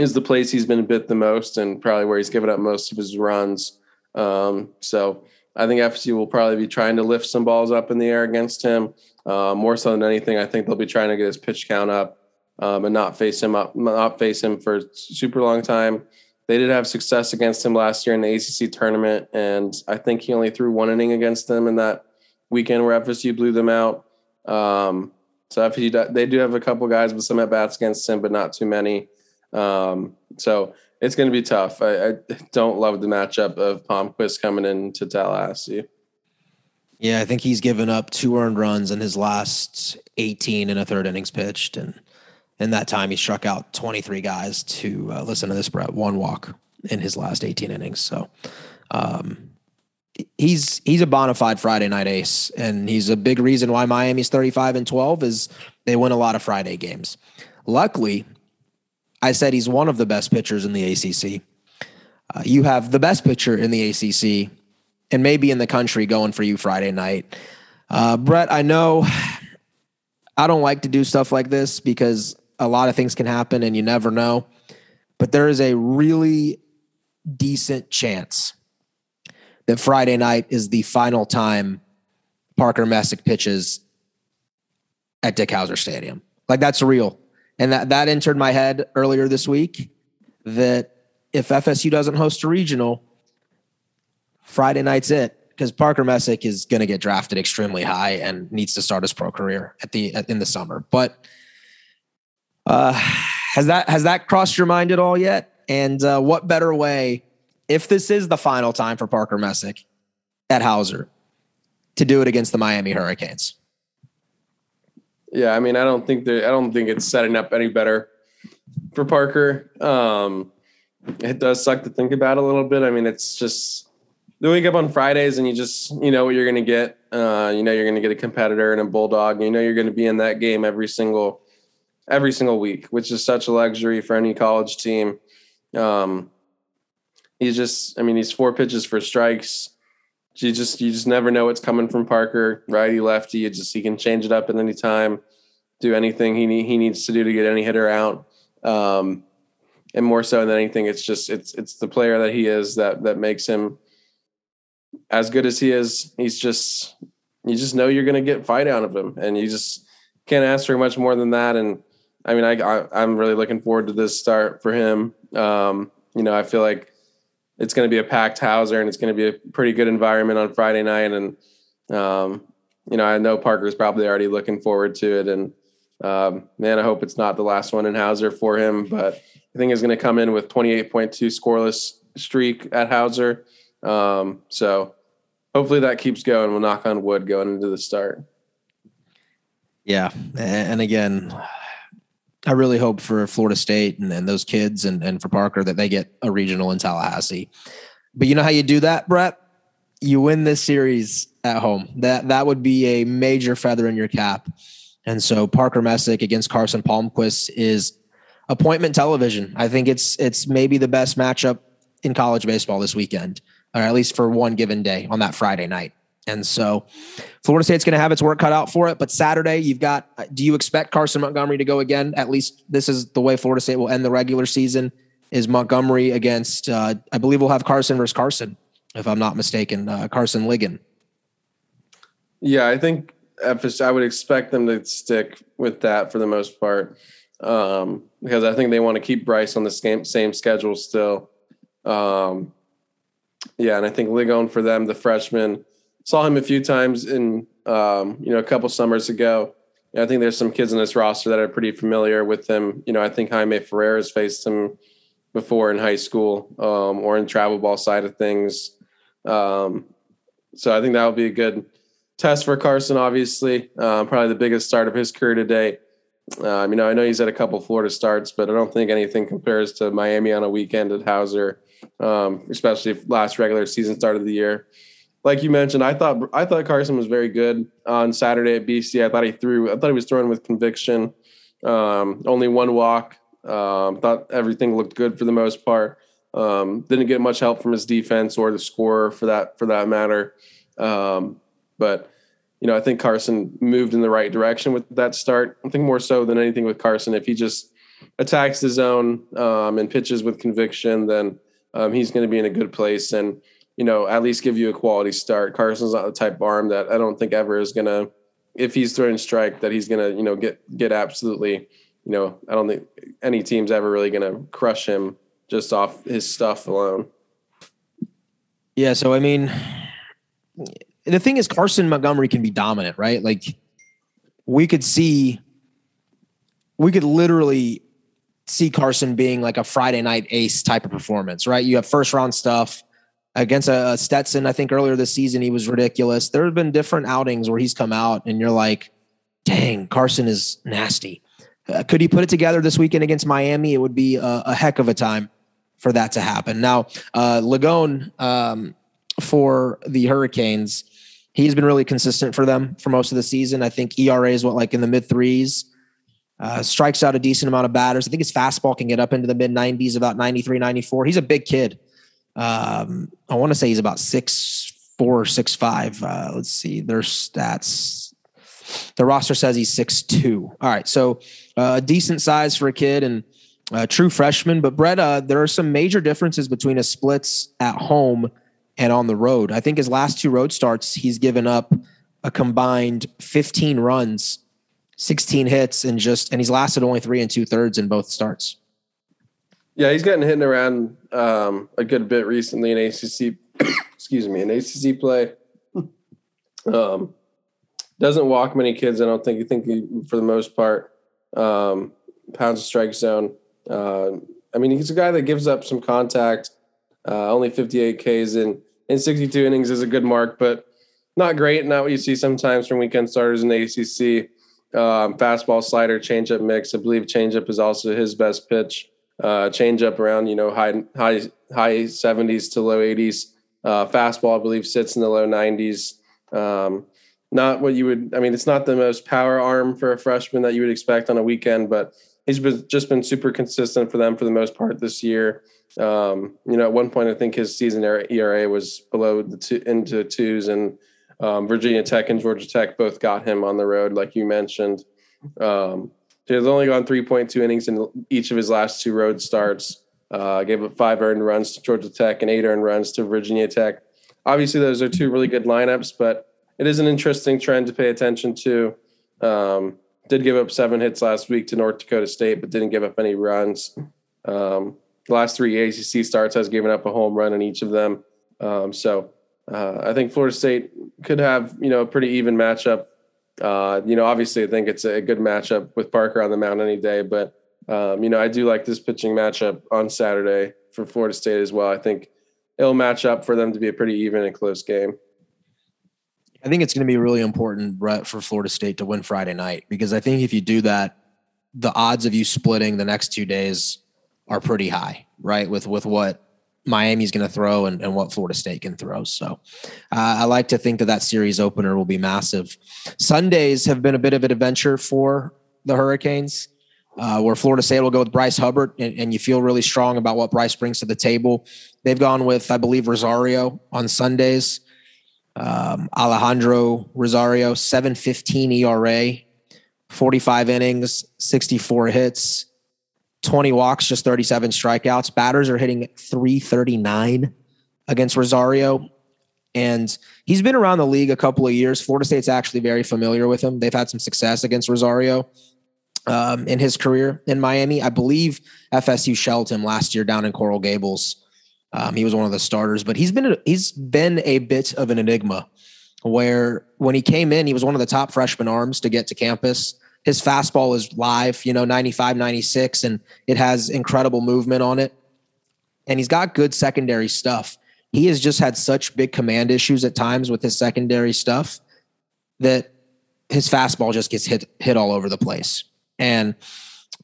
Is the place he's been bit the most and probably where he's given up most of his runs. Um, so I think FSU will probably be trying to lift some balls up in the air against him. Uh, more so than anything, I think they'll be trying to get his pitch count up um, and not face him up, not face him for super long time. They did have success against him last year in the ACC tournament, and I think he only threw one inning against them in that weekend where FSU blew them out. Um, so FSU they do have a couple guys with some at bats against him, but not too many. Um, so it's going to be tough. I, I, don't love the matchup of Palmquist coming into Tallahassee. Yeah, I think he's given up two earned runs in his last 18 and a third innings pitched, and in that time he struck out 23 guys to uh, listen to this, Brett, one walk in his last 18 innings. So, um, he's he's a bona fide Friday night ace, and he's a big reason why Miami's 35 and 12 is they win a lot of Friday games. Luckily, I said he's one of the best pitchers in the ACC. Uh, you have the best pitcher in the ACC and maybe in the country going for you Friday night. Uh, Brett, I know I don't like to do stuff like this because a lot of things can happen and you never know. But there is a really decent chance that Friday night is the final time Parker Messick pitches at Dick Howser Stadium. Like that's real. And that, that entered my head earlier this week that if FSU doesn't host a regional, Friday night's it because Parker Messick is going to get drafted extremely high and needs to start his pro career at the in the summer. But uh, has that has that crossed your mind at all yet? And uh, what better way, if this is the final time for Parker Messick at Howser, to do it against the Miami Hurricanes? Yeah, I mean, I don't think that I don't think it's setting up any better for Parker. Um, it does suck to think about a little bit. I mean, it's just you wake up on Fridays and you just you know what you're going to get. Uh, you know you're going to get a competitor and a bulldog. You know you're going to be in that game every single every single week, which is such a luxury for any college team. Um, he's just, I mean, he's four pitches for strikes, you just you just never know what's coming from Parker, righty lefty. You just he can change it up at any time, do anything he need, he needs to do to get any hitter out. Um, and more so than anything, it's just it's it's the player that he is that that makes him as good as he is. He's just you just know you're going to get fight out of him, and you just can't ask for much more than that. And I mean, I, I am really looking forward to this start for him. Um, you know, I feel like it's going to be a packed Howser, and it's going to be a pretty good environment on Friday night. And um, you know, I know Parker's probably already looking forward to it. And um, man, I hope it's not the last one in Howser for him. But I think he's going to come in with 28.2 scoreless streak at Howser. Um, so hopefully that keeps going. We'll knock on wood going into the start. Yeah, and again, I really hope for Florida State and, and those kids and, and for Parker that they get a regional in Tallahassee. But you know how you do that, Brett? You win this series at home. That that would be a major feather in your cap. And so Parker Messick against Carson Palmquist is appointment television. I think it's it's maybe the best matchup in college baseball this weekend, or at least for one given day on that Friday night. And so Florida State's going to have its work cut out for it. But Saturday, you've got, do you expect Carson Montgomery to go again? At least this is the way Florida State will end the regular season is Montgomery against, uh, I believe we'll have Carson versus Carson, if I'm not mistaken, uh, Carson Ligon. Yeah, I think I would expect them to stick with that for the most part um, because I think they want to keep Bryce on the same, same schedule still. Um, yeah, and I think Ligon for them, the freshman, saw him a few times in um, you know a couple summers ago. I think there's some kids in this roster that are pretty familiar with him. You know, I think Jaime Ferrer has faced him before in high school um, or in travel ball side of things. Um, so I think that would be a good test for Carson. Obviously, uh, probably the biggest start of his career today. Um, you know, I know he's had a couple Florida starts, but I don't think anything compares to Miami on a weekend at Howser, um, especially last regular season start of the year like you mentioned, I thought I thought Carson was very good on Saturday at BC. I thought he threw. I thought he was throwing with conviction. Um, only one walk. Um, thought everything looked good for the most part. Um, didn't get much help from his defense or the scorer for that for that matter. Um, but you know, I think Carson moved in the right direction with that start. I think more so than anything with Carson, if he just attacks the zone um, and pitches with conviction, then um, he's going to be in a good place and you know, at least give you a quality start. Carson's not the type of arm that I don't think ever is gonna, if he's throwing strike, that he's gonna, you know, get get absolutely, you know, I don't think any team's ever really gonna crush him just off his stuff alone. Yeah, so I mean, the thing is, Carson Montgomery can be dominant, right? Like we could see, we could literally see Carson being like a Friday night ace type of performance, right? You have first round stuff against a, Stetson. I think earlier this season he was ridiculous. There have been different outings where he's come out and you're like, dang, Carson is nasty. Uh, could he put it together this weekend against Miami? It would be a, a heck of a time for that to happen. Now, uh, Ligon um, for the Hurricanes, he's been really consistent for them for most of the season. I think ERA is what like in the mid threes. Uh, strikes out a decent amount of batters. I think his fastball can get up into the mid 90s, about 93, 94. He's a big kid. Um, I want to say he's about six four, six five. Uh, let's see their stats. The roster says he's six two. All right, so uh, decent size for a kid and a true freshman. But Brett, uh, there are some major differences between his splits at home and on the road. I think his last two road starts, he's given up a combined 15 runs, 16 hits, and just and he's lasted only three and two thirds in both starts. Yeah, he's gotten hitting around um, a good bit recently in ACC. excuse me, in ACC play. Um, doesn't walk many kids. I don't think. You think he, for the most part, um, pounds of strike zone. Uh, I mean, he's a guy that gives up some contact. Uh, only 58 Ks in in 62 innings is a good mark, but not great. Not what you see sometimes from weekend starters in the ACC. Um, fastball, slider, changeup mix. I believe changeup is also his best pitch uh, change up around you know high high high 70s to low 80s. Uh, fastball, I believe, sits in the low 90s. Um, not what you would. I mean, it's not the most power arm for a freshman that you would expect on a weekend, but he's been just been super consistent for them for the most part this year. Um, you know, at one point I think his season ERA was below the two into twos, and um, Virginia Tech and Georgia Tech both got him on the road, like you mentioned. Um, he's only gone 3.2 innings in each of his last two road starts. Uh, gave up five earned runs to Georgia Tech and eight earned runs to Virginia Tech. Obviously, those are two really good lineups, but it is an interesting trend to pay attention to. Um, did give up seven hits last week to North Dakota State, but didn't give up any runs. Um, last three ACC starts has given up a home run in each of them. Um, so uh, I think Florida State could have you know a pretty even matchup. Uh, you know, obviously, I think it's a good matchup with Parker on the mound any day, but um, you know, I do like this pitching matchup on Saturday for Florida State as well. I think it'll match up for them to be a pretty even and close game. I think it's going to be really important, Brett, for Florida State to win Friday night because I think if you do that, the odds of you splitting the next two days are pretty high, right? With with what Miami's going to throw and, and what Florida State can throw. So uh, I like to think that that series opener will be massive. Sundays have been a bit of an adventure for the Hurricanes. Uh, where Florida State will go with Bryce Hubbart, and, and, you feel really strong about what Bryce brings to the table. They've gone with, I believe, Rosario on Sundays. Um, Alejandro Rosario, 715 ERA, 45 innings, 64 hits, 20 walks, just 37 strikeouts. Batters are hitting 339 against Rosario. And he's been around the league a couple of years. Florida State's actually very familiar with him. They've had some success against Rosario um, in his career in Miami. I believe FSU shelled him last year down in Coral Gables. Um, he was one of the starters, but he's been he's been a bit of an enigma. Where when he came in, he was one of the top freshman arms to get to campus. His fastball is live, you know, 95, 96, and it has incredible movement on it. And he's got good secondary stuff. He has just had such big command issues at times with his secondary stuff that his fastball just gets hit hit all over the place. And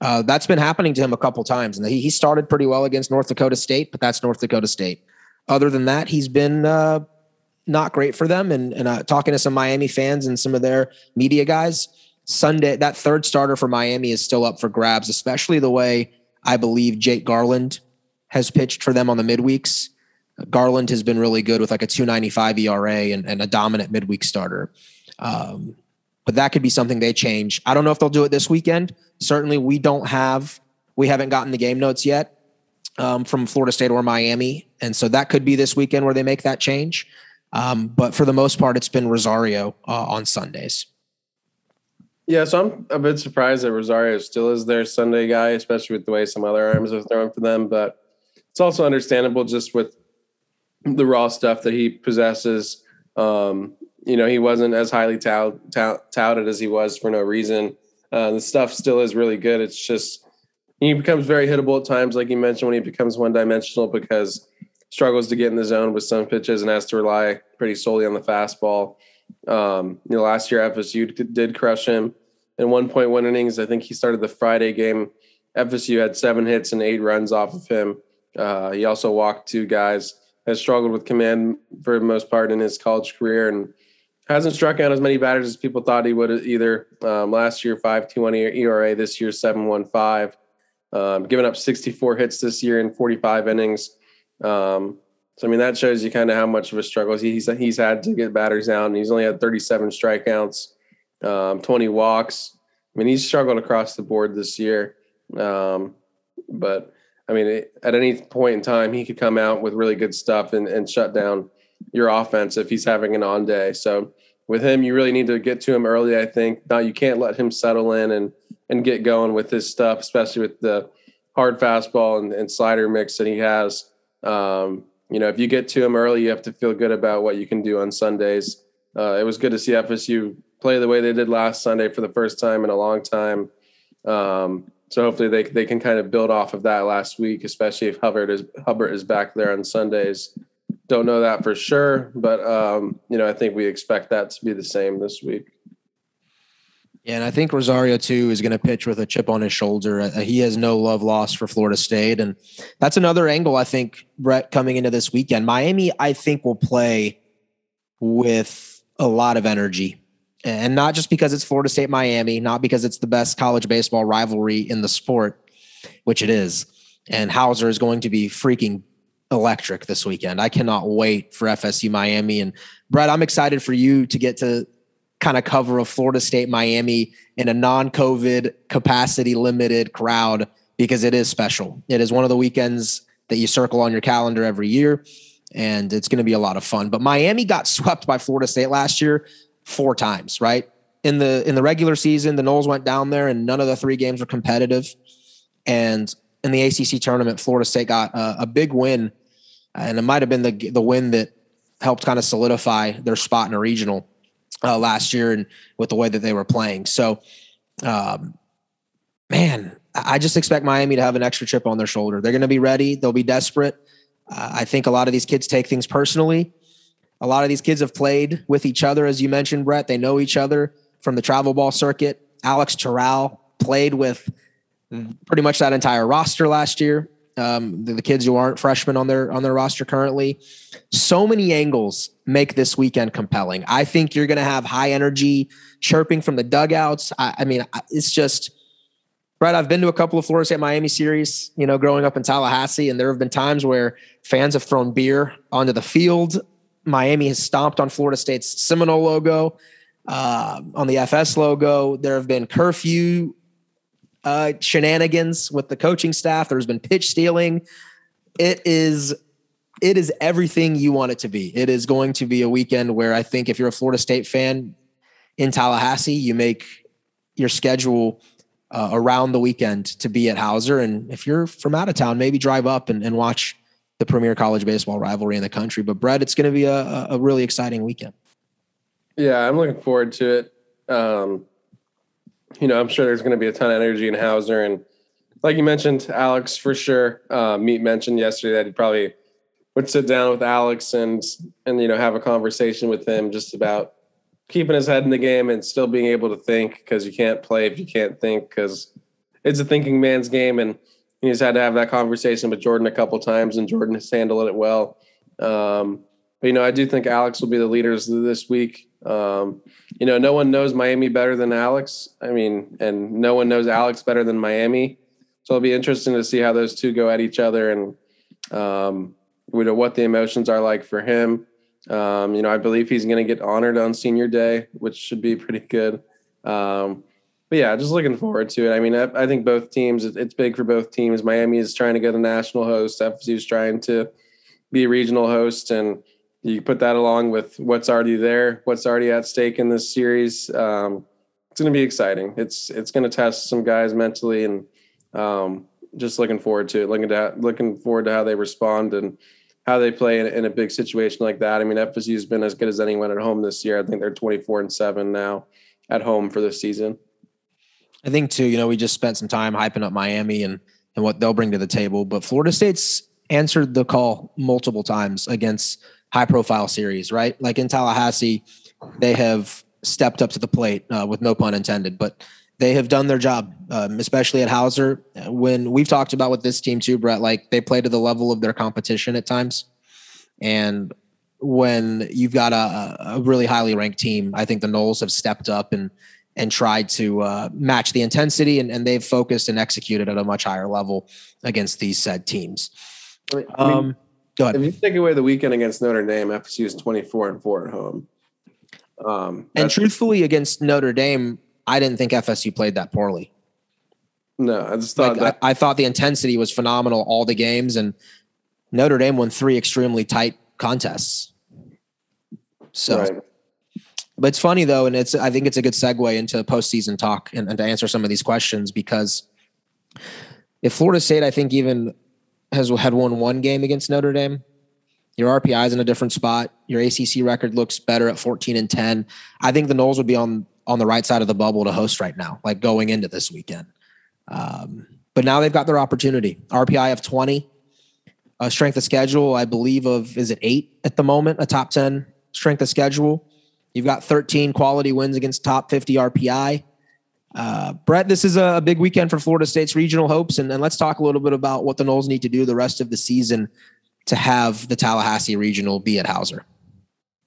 uh, that's been happening to him a couple times. And he, he started pretty well against North Dakota State, but that's North Dakota State. Other than that, he's been uh, not great for them. And, and uh, talking to some Miami fans and some of their media guys, Sunday, that third starter for Miami is still up for grabs, especially the way I believe Jake Garland has pitched for them on the midweeks. Garland has been really good with like a 295 ERA and, and a dominant midweek starter. Um, but that could be something they change. I don't know if they'll do it this weekend. Certainly, we don't have, we haven't gotten the game notes yet um, from Florida State or Miami. And so that could be this weekend where they make that change. Um, but for the most part, it's been Rosario uh, on Sundays. Yeah, so I'm a bit surprised that Rosario still is their Sunday guy, especially with the way some other arms are throwing for them. But it's also understandable just with the raw stuff that he possesses. Um, you know, he wasn't as highly tout, tout, touted as he was for no reason. Uh, the stuff still is really good. It's just he becomes very hittable at times, like you mentioned, when he becomes one dimensional because struggles to get in the zone with some pitches and has to rely pretty solely on the fastball. Um, you know, last year FSU did crush him in 1.1 innings. I think he started the Friday game. FSU had seven hits and eight runs off of him. Uh, he also walked two guys. Has struggled with command for the most part in his college career, and hasn't struck out as many batters as people thought he would either. Um, last year, 5.21 ERA. This year, 7.15. Um, given up 64 hits this year in 45 innings. Um, so I mean that shows you kind of how much of a struggle he's he's had to get batters out. And he's only had 37 strikeouts, um, 20 walks. I mean he's struggled across the board this year. Um, but I mean at any point in time he could come out with really good stuff and, and shut down your offense if he's having an on day. So with him, you really need to get to him early. I think now you can't let him settle in and and get going with his stuff, especially with the hard fastball and, and slider mix that he has. Um, you know, if you get to them early, you have to feel good about what you can do on Sundays. Uh, it was good to see FSU play the way they did last Sunday for the first time in a long time. Um, so hopefully they they can kind of build off of that last week, especially if Hubbart is Hubbart is back there on Sundays. Don't know that for sure, but um, you know, I think we expect that to be the same this week. Yeah, and I think Rosario too is going to pitch with a chip on his shoulder. Uh, he has no love lost for Florida State, and that's another angle I think Brett coming into this weekend. Miami, I think, will play with a lot of energy and not just because it's Florida State Miami, not because it's the best college baseball rivalry in the sport, which it is. And Howser is going to be freaking electric this weekend. I cannot wait for FSU Miami. And Brett, I'm excited for you to get to kind of cover a Florida State Miami in a non COVID capacity limited crowd because it is special. It is one of the weekends that you circle on your calendar every year. And it's going to be a lot of fun. But Miami got swept by Florida State last year four times, right? In the in the regular season, the Noles went down there and none of the three games were competitive. And in the ACC tournament, Florida State got a, a big win, and it might have been the the win that helped kind of solidify their spot in a regional uh, last year, and with the way that they were playing. So, um, man, I just expect Miami to have an extra chip on their shoulder. They're going to be ready. They'll be desperate. Uh, I think a lot of these kids take things personally. A lot of these kids have played with each other, as you mentioned, Brett. They know each other from the travel ball circuit. Alex Toral played with pretty much that entire roster last year. Um, the, the, kids who aren't freshmen on their on their roster currently. So many angles make this weekend compelling. I think you're going to have high energy chirping from the dugouts. I, I mean, it's just right. I've been to a couple of Florida State Miami series, you know, growing up in Tallahassee, and there have been times where fans have thrown beer onto the field. Miami has stomped on Florida State's Seminole logo, uh, on the FS logo. There have been curfew uh, shenanigans with the coaching staff. There's been pitch stealing. It is it is everything you want it to be. It is going to be a weekend where I think if you're a Florida State fan in Tallahassee, you make your schedule uh, around the weekend to be at Howser. And if you're from out of town, maybe drive up and, and watch the premier college baseball rivalry in the country. But Brett, it's going to be a, a really exciting weekend. Yeah, I'm looking forward to it. Um, you know, I'm sure there's going to be a ton of energy in Howser. And like you mentioned, Alex, for sure. Uh, Meat mentioned yesterday that he probably would sit down with Alex and, and, you know, have a conversation with him just about keeping his head in the game and still being able to think because you can't play if you can't think because it's a thinking man's game. And he's had to have that conversation with Jordan a couple times and Jordan has handled it well. Um, but, you know, I do think Alex will be the leaders this week. Um, you know, no one knows Miami better than Alex. I mean, and no one knows Alex better than Miami. So it'll be interesting to see how those two go at each other and um, you know what the emotions are like for him. Um, you know, I believe he's going to get honored on Senior Day, which should be pretty good. Um, but yeah, just looking forward to it. I mean, I, I think both teams, it's big for both teams. Miami is trying to get a national host. FSU is trying to be regional host, and you put that along with what's already there, what's already at stake in this series. Um, it's going to be exciting. It's it's going to test some guys mentally, and um, just looking forward to it. Looking to looking forward to how they respond and how they play in, in a big situation like that. I mean, FSU has been as good as anyone at home this year. I think they're twenty four and seven now at home for this season. I think too. You know, we just spent some time hyping up Miami and and what they'll bring to the table, but Florida State's answered the call multiple times against high profile series, right? Like in Tallahassee, they have stepped up to the plate uh, with no pun intended, but they have done their job, um, especially at Howser. When we've talked about with this team too, Brett, like they play to the level of their competition at times. And when you've got a, a really highly ranked team, I think the Noles have stepped up and and tried to uh, match the intensity, and, and they've focused and executed at a much higher level against these said teams. I mean, um, Go ahead. If you take away the weekend against Notre Dame, FSU is 24 and 4 at home. Um, and truthfully, against Notre Dame, I didn't think FSU played that poorly. No, I just thought like, I, I, thought the intensity was phenomenal all the games, and Notre Dame won three extremely tight contests. So, right. but it's funny though, and it's I think it's a good segue into postseason talk and, and to answer some of these questions because if Florida State, I think even has had won one game against Notre Dame. Your RPI is in a different spot. Your ACC record looks better at 14 and 10. I think the Noles would be on on the right side of the bubble to host right now, like going into this weekend. Um, but now they've got their opportunity. RPI of 20, a strength of schedule, I believe of is it eight at the moment, a top 10 strength of schedule. You've got 13 quality wins against top 50 RPI. Uh, Brett, this is a big weekend for Florida State's regional hopes, and, and let's talk a little bit about what the Noles need to do the rest of the season to have the Tallahassee regional be at Howser.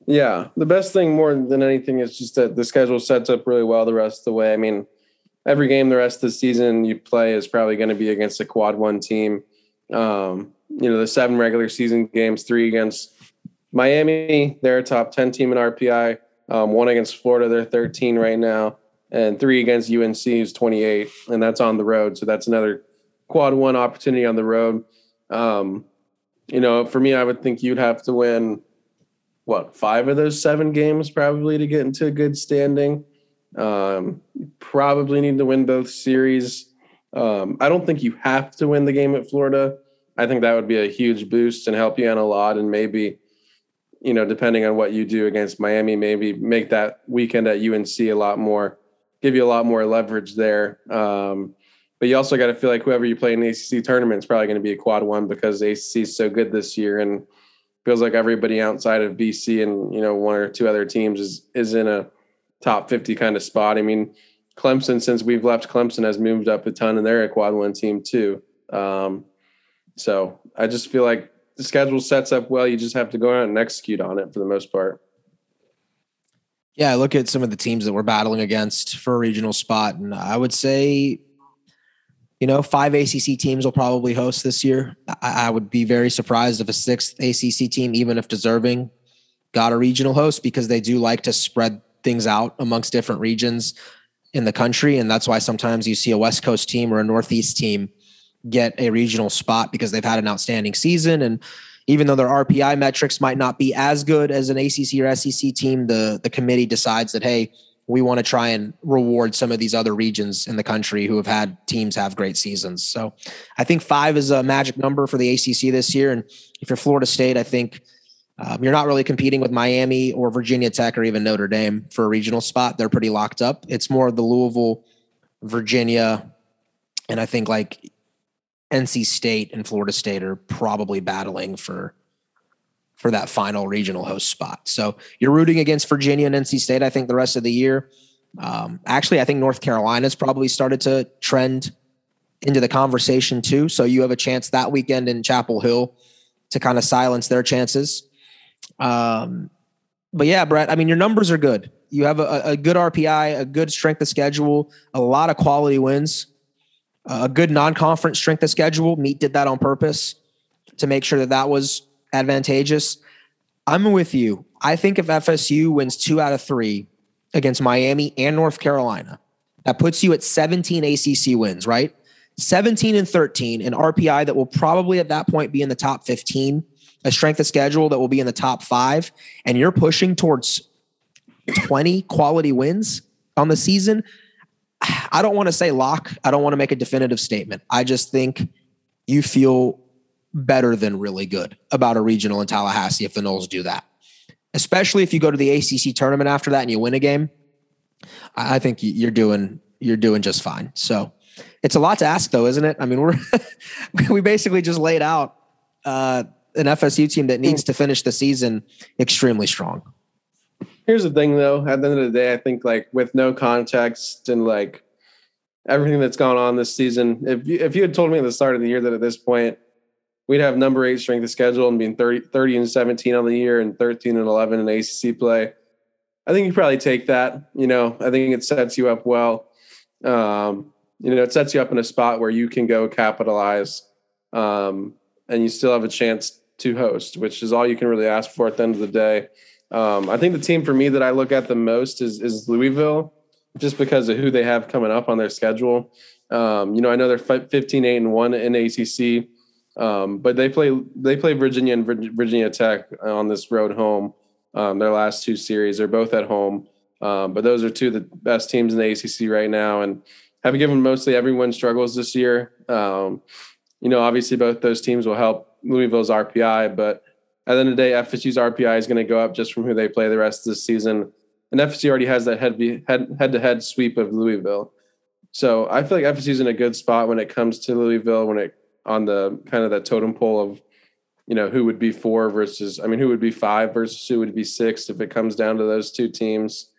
Yeah, the best thing more than anything is just that the schedule sets up really well the rest of the way. I mean, every game the rest of the season you play is probably going to be against a quad one team. Um, you know, the seven regular season games, three against Miami, they're a top 10 team in RPI, um, one against Florida, they're 13 right now, and three against UNC is 28, and that's on the road. So that's another quad one opportunity on the road. Um, you know, for me, I would think you'd have to win what five of those seven games probably to get into a good standing. Um, probably need to win both series. Um, I don't think you have to win the game at Florida. I think that would be a huge boost and help you out a lot. And maybe, you know, depending on what you do against Miami, maybe make that weekend at UNC a lot more, give you a lot more leverage there. Um, but you also got to feel like whoever you play in the ACC tournament is probably going to be a quad one because ACC is so good this year and feels like everybody outside of BC and you know one or two other teams is is in a top 50 kind of spot. I mean, Clemson, since we've left Clemson, has moved up a ton and they're a quad one team too. Um, so I just feel like the schedule sets up well. You just have to go out and execute on it for the most part. Yeah, I look at some of the teams that we're battling against for a regional spot, and I would say, you know, five ACC teams will probably host this year. I, I would be very surprised if a sixth ACC team, even if deserving, got a regional host because they do like to spread things out amongst different regions in the country. And that's why sometimes you see a West Coast team or a Northeast team get a regional spot because they've had an outstanding season. And even though their RPI metrics might not be as good as an ACC or SEC team, the, the committee decides that, hey, we want to try and reward some of these other regions in the country who have had teams have great seasons. So I think five is a magic number for the ACC this year. And if you're Florida State, I think um, you're not really competing with Miami or Virginia Tech or even Notre Dame for a regional spot. They're pretty locked up. It's more the Louisville, Virginia, and I think like NC State and Florida State are probably battling for for that final regional host spot. So you're rooting against Virginia and NC State. I think the rest of the year. Um, actually, I think North Carolina's probably started to trend into the conversation too. So you have a chance that weekend in Chapel Hill to kind of silence their chances. Um, but yeah, Brett, I mean, your numbers are good. You have a, a good RPI, a good strength of schedule, a lot of quality wins, a good non-conference strength of schedule. Meat did that on purpose to make sure that that was advantageous. I'm with you. I think if FSU wins two out of three against Miami and North Carolina, that puts you at 17 ACC wins, right? 17 and 13, an RPI that will probably at that point be in the top 15 a strength of schedule that will be in the top five, and you're pushing towards 20 quality wins on the season, I don't want to say lock. I don't want to make a definitive statement. I just think you feel better than really good about a regional in Tallahassee if the Noles do that. Especially if you go to the ACC tournament after that and you win a game. I think you're doing you're doing just fine. So it's a lot to ask though, isn't it? I mean, we're we basically just laid out uh, an FSU team that needs to finish the season extremely strong. Here's the thing, though. At the end of the day, I think like with no context and like everything that's gone on this season, if you, if you had told me at the start of the year that at this point we'd have number eight strength of schedule and being 30, 30 and 17 on the year and 13 and 11 in ACC play, I think you probably take that. You know, I think it sets you up well. Um, you know, it sets you up in a spot where you can go capitalize um, and you still have a chance to host, which is all you can really ask for at the end of the day. Um, I think the team for me that I look at the most is is Louisville, just because of who they have coming up on their schedule. Um, you know, I know they're 15, 8, and one in ACC, um, but they play they play Virginia and Virginia Tech on this road home. Um, their last two series, they're both at home, um, but those are two of the best teams in the ACC right now, and have given mostly everyone struggles this year. Um, you know, obviously both those teams will help Louisville's RPI, but at the end of the day, FSU's RPI is going to go up just from who they play the rest of the season. And FSU already has that head head to head sweep of Louisville. So I feel like FSU's in a good spot when it comes to Louisville, when it on the kind of that totem pole of, you know, who would be four versus, I mean, who would be five versus who would be six if it comes down to those two teams.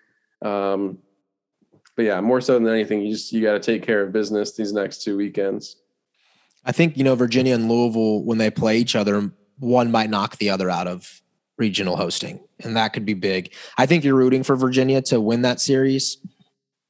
Um, but yeah, more so than anything, you just you got to take care of business these next two weekends. I think you know Virginia and Louisville when they play each other, one might knock the other out of regional hosting, and that could be big. I think you're rooting for Virginia to win that series,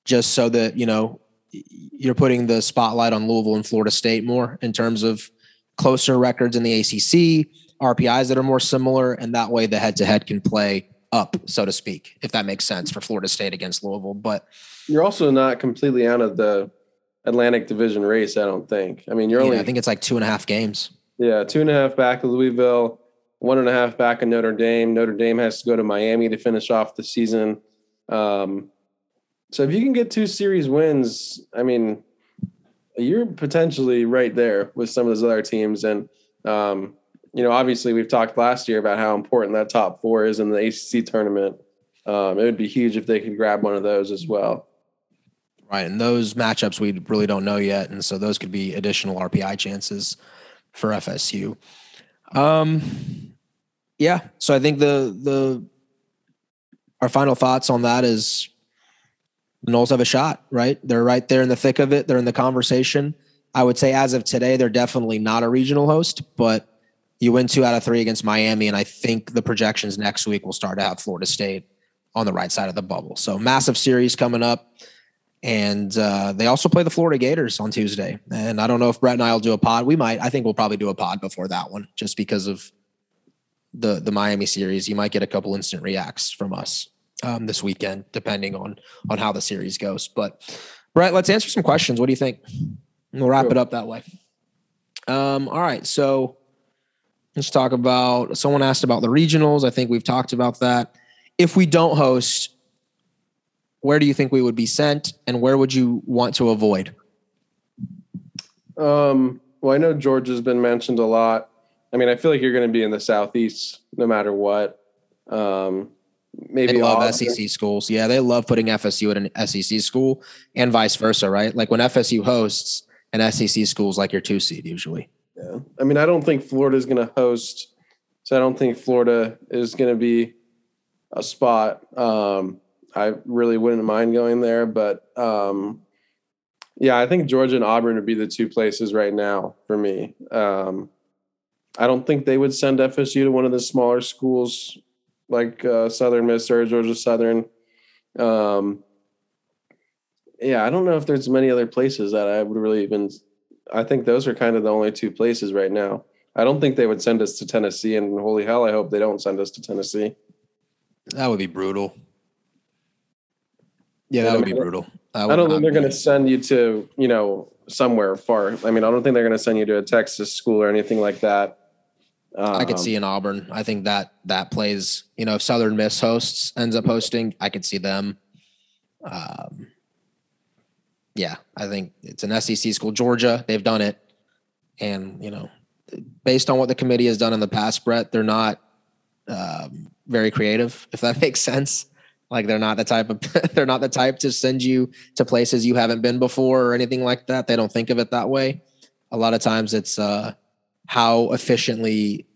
just so that you know you're putting the spotlight on Louisville and Florida State more in terms of closer records in the ACC, RPIs that are more similar, and that way the head-to-head can play up, so to speak, if that makes sense for Florida State against Louisville. But you're also not completely out of the Atlantic Division race. I don't think. I mean, you're yeah, only I think it's like two and a half games. Yeah, two and a half back of Louisville, one and a half back of Notre Dame. Notre Dame has to go to Miami to finish off the season. Um, so if you can get two series wins, I mean, you're potentially right there with some of those other teams. And um, you know, obviously, we've talked last year about how important that top four is in the ACC tournament. Um, it would be huge if they could grab one of those as well. Right, and those matchups we really don't know yet, and so those could be additional RPI chances for FSU. Um, yeah. So I think the the our final thoughts on that is the Noles have a shot, right? They're right there in the thick of it. They're in the conversation. I would say as of today, they're definitely not a regional host, but you win two out of three against Miami, and I think the projections next week will start to have Florida State on the right side of the bubble. So massive series coming up. And uh, they also play the Florida Gators on Tuesday. And I don't know if Brett and I will do a pod. We might. I think we'll probably do a pod before that one, just because of the the Miami series. You might get a couple instant reacts from us um, this weekend, depending on on how the series goes. But Brett, let's answer some questions. What do you think? we'll wrap sure. it up that way. Um, all right, so let's talk about. Someone asked about the regionals. I think we've talked about that. If we don't host, where do you think we would be sent and where would you want to avoid? Um, well, I know Georgia's been mentioned a lot. I mean, I feel like you're going to be in the southeast no matter what. Um, maybe they love. SEC schools. Yeah, they love putting FSU at an SEC school and vice versa, right? Like when FSU hosts, an SEC school's like your two seed usually. Yeah, I mean, I don't think Florida is going to host, so I don't think Florida is going to be a spot. Um, I really wouldn't mind going there, but um, yeah, I think Georgia and Auburn would be the two places right now for me. Um, I don't think they would send FSU to one of the smaller schools like uh, Southern Miss or Georgia Southern. Um, yeah, I don't know if there's many other places that I would really even. I think those are kind of the only two places right now. I don't think they would send us to Tennessee, and holy hell, I hope they don't send us to Tennessee. That would be brutal. Yeah, that would be brutal. I don't think they're going to send you to, you know, somewhere far. I mean, I don't think they're going to send you to a Texas school or anything like that. Um, I could see in Auburn. I think that that plays. You know, if Southern Miss hosts ends up hosting, I could see them. Um, yeah, I think it's an SEC school. Georgia, they've done it, and you know, based on what the committee has done in the past, Brett, they're not um, very creative. If that makes sense. Like they're not the type of they're not the type to send you to places you haven't been before or anything like that. They don't think of it that way. A lot of times it's uh, how efficiently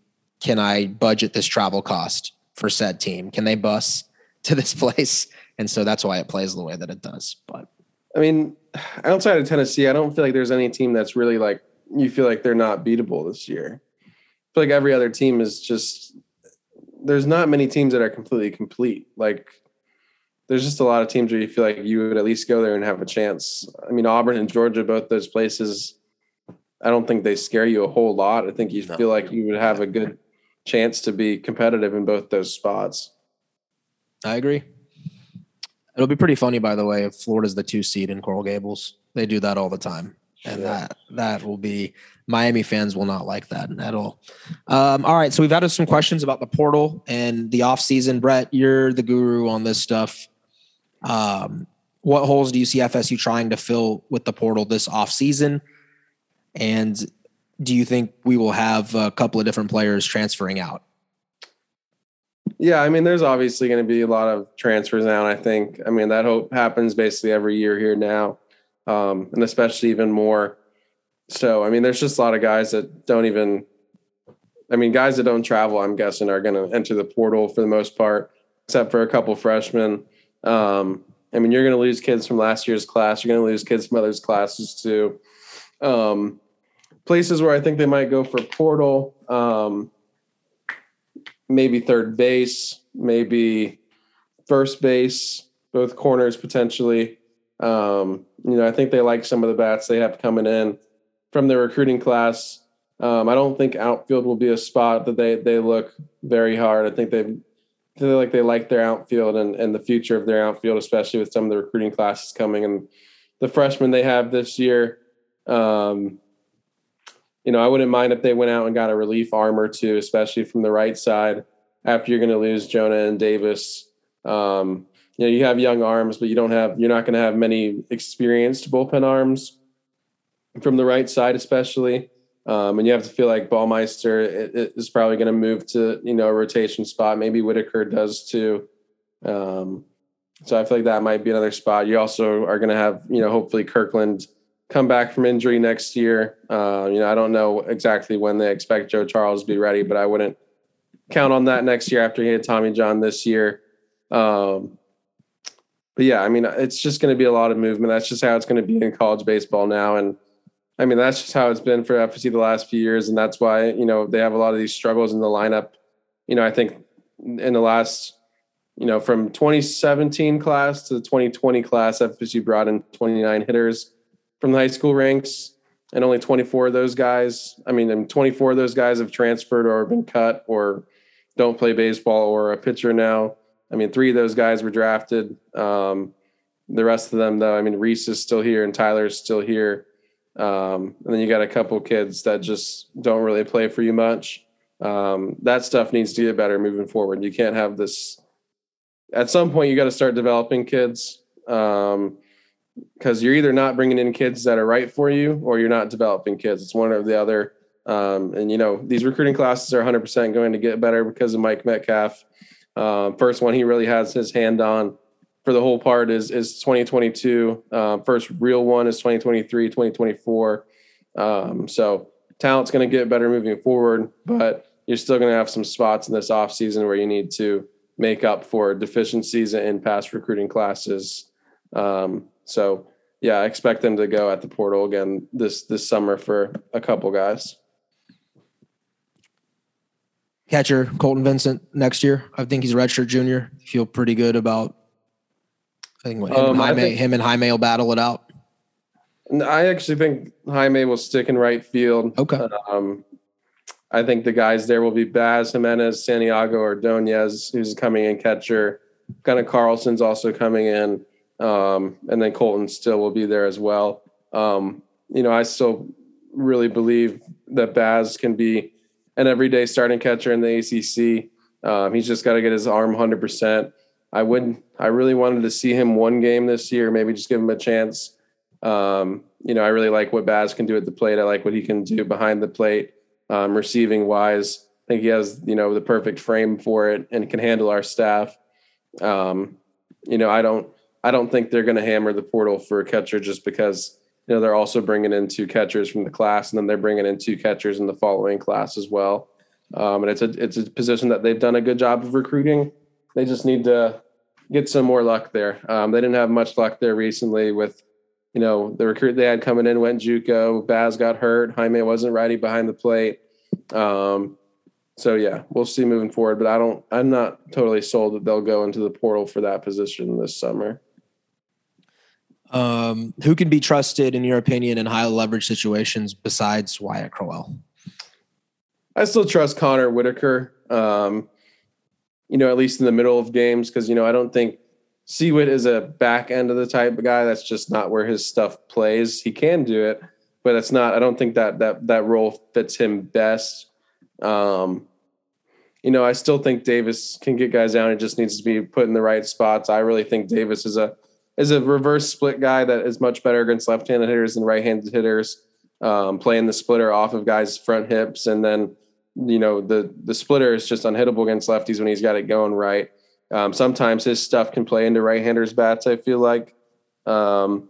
can I budget this travel cost for said team? Can they bus to this place? And so that's why it plays the way that it does. But I mean, outside of Tennessee, I don't feel like there's any team that's really like you feel like they're not beatable this year. I feel like every other team is just there's not many teams that are completely complete. Like there's just a lot of teams where you feel like you would at least go there and have a chance. I mean, Auburn and Georgia, both those places, I don't think they scare you a whole lot. I think you no. feel like you would have a good chance to be competitive in both those spots. I agree. It'll be pretty funny, by the way, if Florida's the two seed in Coral Gables. They do that all the time. And yeah. that that will be Miami fans will not like that at all. Um, all right, so we've had some questions about the portal and the off season. Brett, you're the guru on this stuff. Um, what holes do you see FSU trying to fill with the portal this offseason? And do you think we will have a couple of different players transferring out? Yeah, I mean, there's obviously going to be a lot of transfers out. I think. I mean, that hope happens basically every year here now, um, and especially even more. So, I mean, there's just a lot of guys that don't even. I mean, guys that don't travel, I'm guessing, are going to enter the portal for the most part, except for a couple freshmen. Um, I mean, you're going to lose kids from last year's class. You're going to lose kids from others' classes too. Um, places where I think they might go for portal. Um, maybe third base, maybe first base, both corners potentially. Um, you know, I think they like some of the bats they have coming in from the recruiting class. Um, I don't think outfield will be a spot that they they look very hard. I think they feel like they like their outfield and, and the future of their outfield, especially with some of the recruiting classes coming and the freshmen they have this year. Um, you know, I wouldn't mind if they went out and got a relief arm or two, especially from the right side after you're going to lose Jonah and Davis. Um, you know, you have young arms, but you don't have, you're not going to have many experienced bullpen arms from the right side, especially. Um, and you have to feel like Baumeister is probably going to move to, you know, a rotation spot. Maybe Whitaker does too. Um, so I feel like that might be another spot. You also are going to have, you know, hopefully Kirkland come back from injury next year. Uh, you know, I don't know exactly when they expect Joe Charles to be ready, but I wouldn't count on that next year after he had Tommy John this year. Um, but yeah, I mean, it's just going to be a lot of movement. That's just how it's going to be in college baseball now. And I mean, that's just how it's been for FSU the last few years. And that's why, you know, they have a lot of these struggles in the lineup. You know, I think in the last, you know, from 2017 class to the 2020 class, FSU brought in 29 hitters from the high school ranks, and only 24 of those guys. I mean, and 24 of those guys have transferred or been cut or don't play baseball or a pitcher now. I mean, three of those guys were drafted. Um, the rest of them, though, I mean, Reese is still here and Tyler is still here. Um, and then you got a couple kids that just don't really play for you much. Um, that stuff needs to get better moving forward. You can't have this. At some point, you got to start developing kids. Um, because you're either not bringing in kids that are right for you or you're not developing kids. It's one or the other. Um, and you know these recruiting classes are 100% going to get better because of Mike Metcalf. Um, first one he really has his hand on for the whole part is is 2022. Um, first real one is 2023, 2024. Um, so talent's going to get better moving forward, but you're still going to have some spots in this off season where you need to make up for deficiencies in past recruiting classes. Um, so yeah, I expect them to go at the portal again this this summer for a couple guys. Catcher Colton Vincent next year. I think he's redshirt junior. Feel pretty good about. I think, him, um, and Jaime, think, him and Jaime will battle it out. I actually think Jaime will stick in right field. Okay. Um, I think the guys there will be Baz Jimenez, Santiago, Ordonez, who's coming in catcher. Kind of Carlson's also coming in. Um, and then Colton still will be there as well. Um, you know, I still really believe that Baz can be an everyday starting catcher in the ACC. Um, he's just got to get his arm 100%. I would, I really wanted to see him one game this year, maybe just give him a chance. Um, you know, I really like what Baz can do at the plate. I like what he can do behind the plate, um, receiving wise. I think he has, you know, the perfect frame for it and can handle our staff. Um, you know, I don't, I don't think they're going to hammer the portal for a catcher just because you know they're also bringing in two catchers from the class, and then they're bringing in two catchers in the following class as well. Um, and it's a it's a position that they've done a good job of recruiting. They just need to get some more luck there. Um, they didn't have much luck there recently with you know the recruit they had coming in went JUCO. Baz got hurt. Jaime wasn't ready behind the plate. Um, so yeah, we'll see moving forward. But I don't. I'm not totally sold that they'll go into the portal for that position this summer. Um, who can be trusted, in your opinion, in high leverage situations besides Wyatt Crowell? I still trust Connor Whitaker. Um, you know, at least in the middle of games, because you know I don't think Seawit is a back end of the type of guy. That's just not where his stuff plays. He can do it, but it's not. I don't think that that that role fits him best. Um, you know, I still think Davis can get guys down. It just needs to be put in the right spots. I really think Davis is a is a reverse split guy that is much better against left-handed hitters than right-handed hitters. Um, playing the splitter off of guys' front hips, and then you know the the splitter is just unhittable against lefties when he's got it going right. Um, sometimes his stuff can play into right-handers bats. I feel like, um,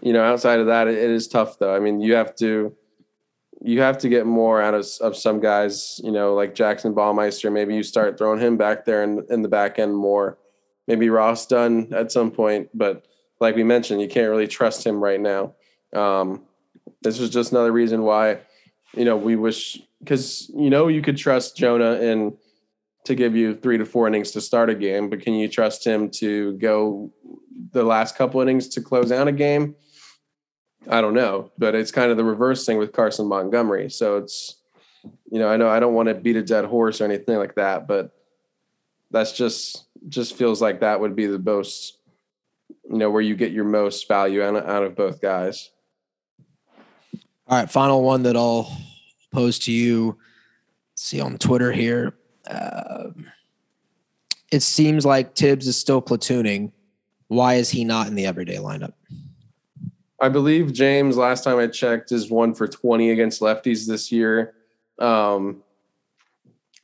you know, outside of that, it, it is tough though. I mean, you have to you have to get more out of, of some guys. You know, like Jackson Baumeister. Maybe you start throwing him back there in, in the back end more maybe Ross Dunn at some point, but like we mentioned, you can't really trust him right now. Um, this was just another reason why you know, we wish because you know you could trust Jonah and to give you three to four innings to start a game, but can you trust him to go the last couple innings to close out a game? I don't know, but it's kind of the reverse thing with Carson Montgomery. So it's, you know, I know I don't want to beat a dead horse or anything like that, but that's just just feels like that would be the most, you know, where you get your most value out, out of both guys. All right, final one that I'll pose to you. Let's see on Twitter here. Uh, it seems like Tibbs is still platooning. Why is he not in the everyday lineup? I believe James, last time I checked, is one for 20 against lefties this year. Um,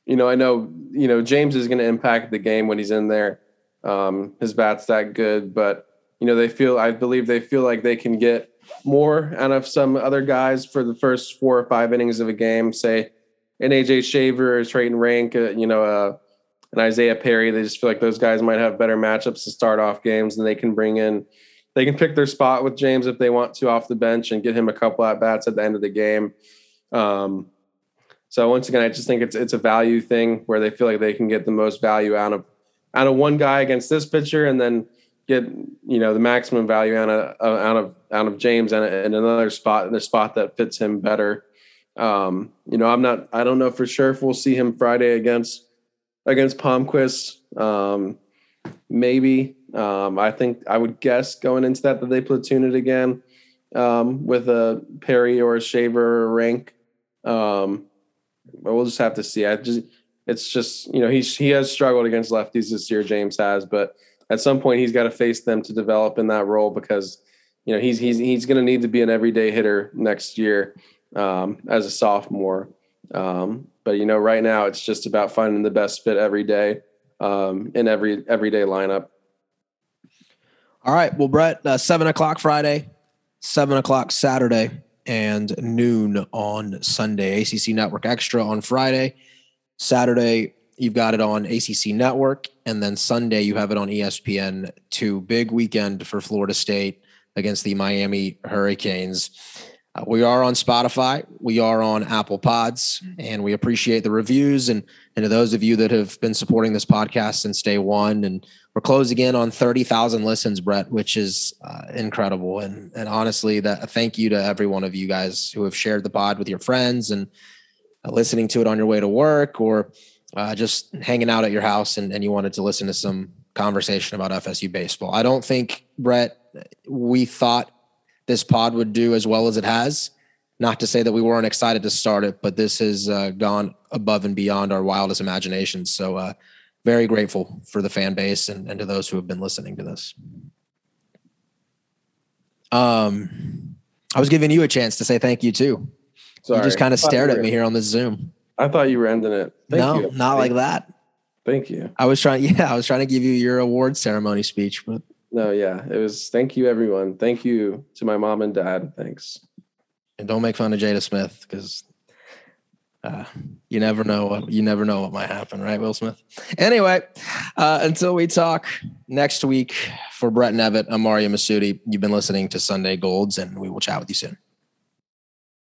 you know, I know, you know, James is going to impact the game when he's in there. Um, his bat's that good, but, you know, they feel, I believe they feel like they can get more out of some other guys for the first four or five innings of a game, say an AJ Shaver, a Trayton Rank, uh, you know, uh, an Isaiah Perry. They just feel like those guys might have better matchups to start off games and they can bring in they can pick their spot with James if they want to off the bench and get him a couple at bats at the end of the game. Um, so once again, I just think it's it's a value thing where they feel like they can get the most value out of out of one guy against this pitcher, and then get you know the maximum value out of out of out of James and, and another spot in a spot that fits him better. Um, you know, I'm not. I don't know for sure if we'll see him Friday against against Palmquist. Um, maybe um, I think I would guess going into that that they platoon it again um, with a Perry or a Shaver or Rank. Um, but we'll just have to see. I just it's just you know he's he has struggled against lefties this year. James has, but at some point he's got to face them to develop in that role because you know he's he's he's going to need to be an everyday hitter next year um, as a sophomore. Um, but you know right now it's just about finding the best fit every day um, in every everyday lineup. All right. Well, Brett, uh, seven o'clock Friday, seven o'clock Saturday, and noon on Sunday. ACC Network Extra on Friday. Saturday, you've got it on ACC Network. And then Sunday, you have it on ESPN 2. Big weekend for Florida State against the Miami Hurricanes. Uh, we are on Spotify. We are on Apple Pods, and we appreciate the reviews. And, and to those of you that have been supporting this podcast since day one, and we're closing in on 30,000 listens, Brett, which is uh, incredible. And, and honestly, that thank you to every one of you guys who have shared the pod with your friends and uh, listening to it on your way to work or uh, just hanging out at your house and, and you wanted to listen to some conversation about FSU baseball. I don't think, Brett, we thought this pod would do as well as it has. Not to say that we weren't excited to start it, but this has uh, gone above and beyond our wildest imaginations. So, uh, very grateful for the fan base and, and to those who have been listening to this. Um, I was giving you a chance to say thank you too. Sorry. You just kind of stared at me here on this Zoom. I thought you were ending it. Thank no, you. not thank like that. Thank you. I was trying. Yeah, I was trying to give you your award ceremony speech, but no, yeah, it was. Thank you, everyone. Thank you to my mom and dad. Thanks. And don't make fun of Jada Smith because uh, you never know what you never know what might happen, right, Will Smith? Anyway, uh, until we talk next week for Brett Nevitt, I'm Mario Masudi. You've been listening to Sunday Golds, and we will chat with you soon.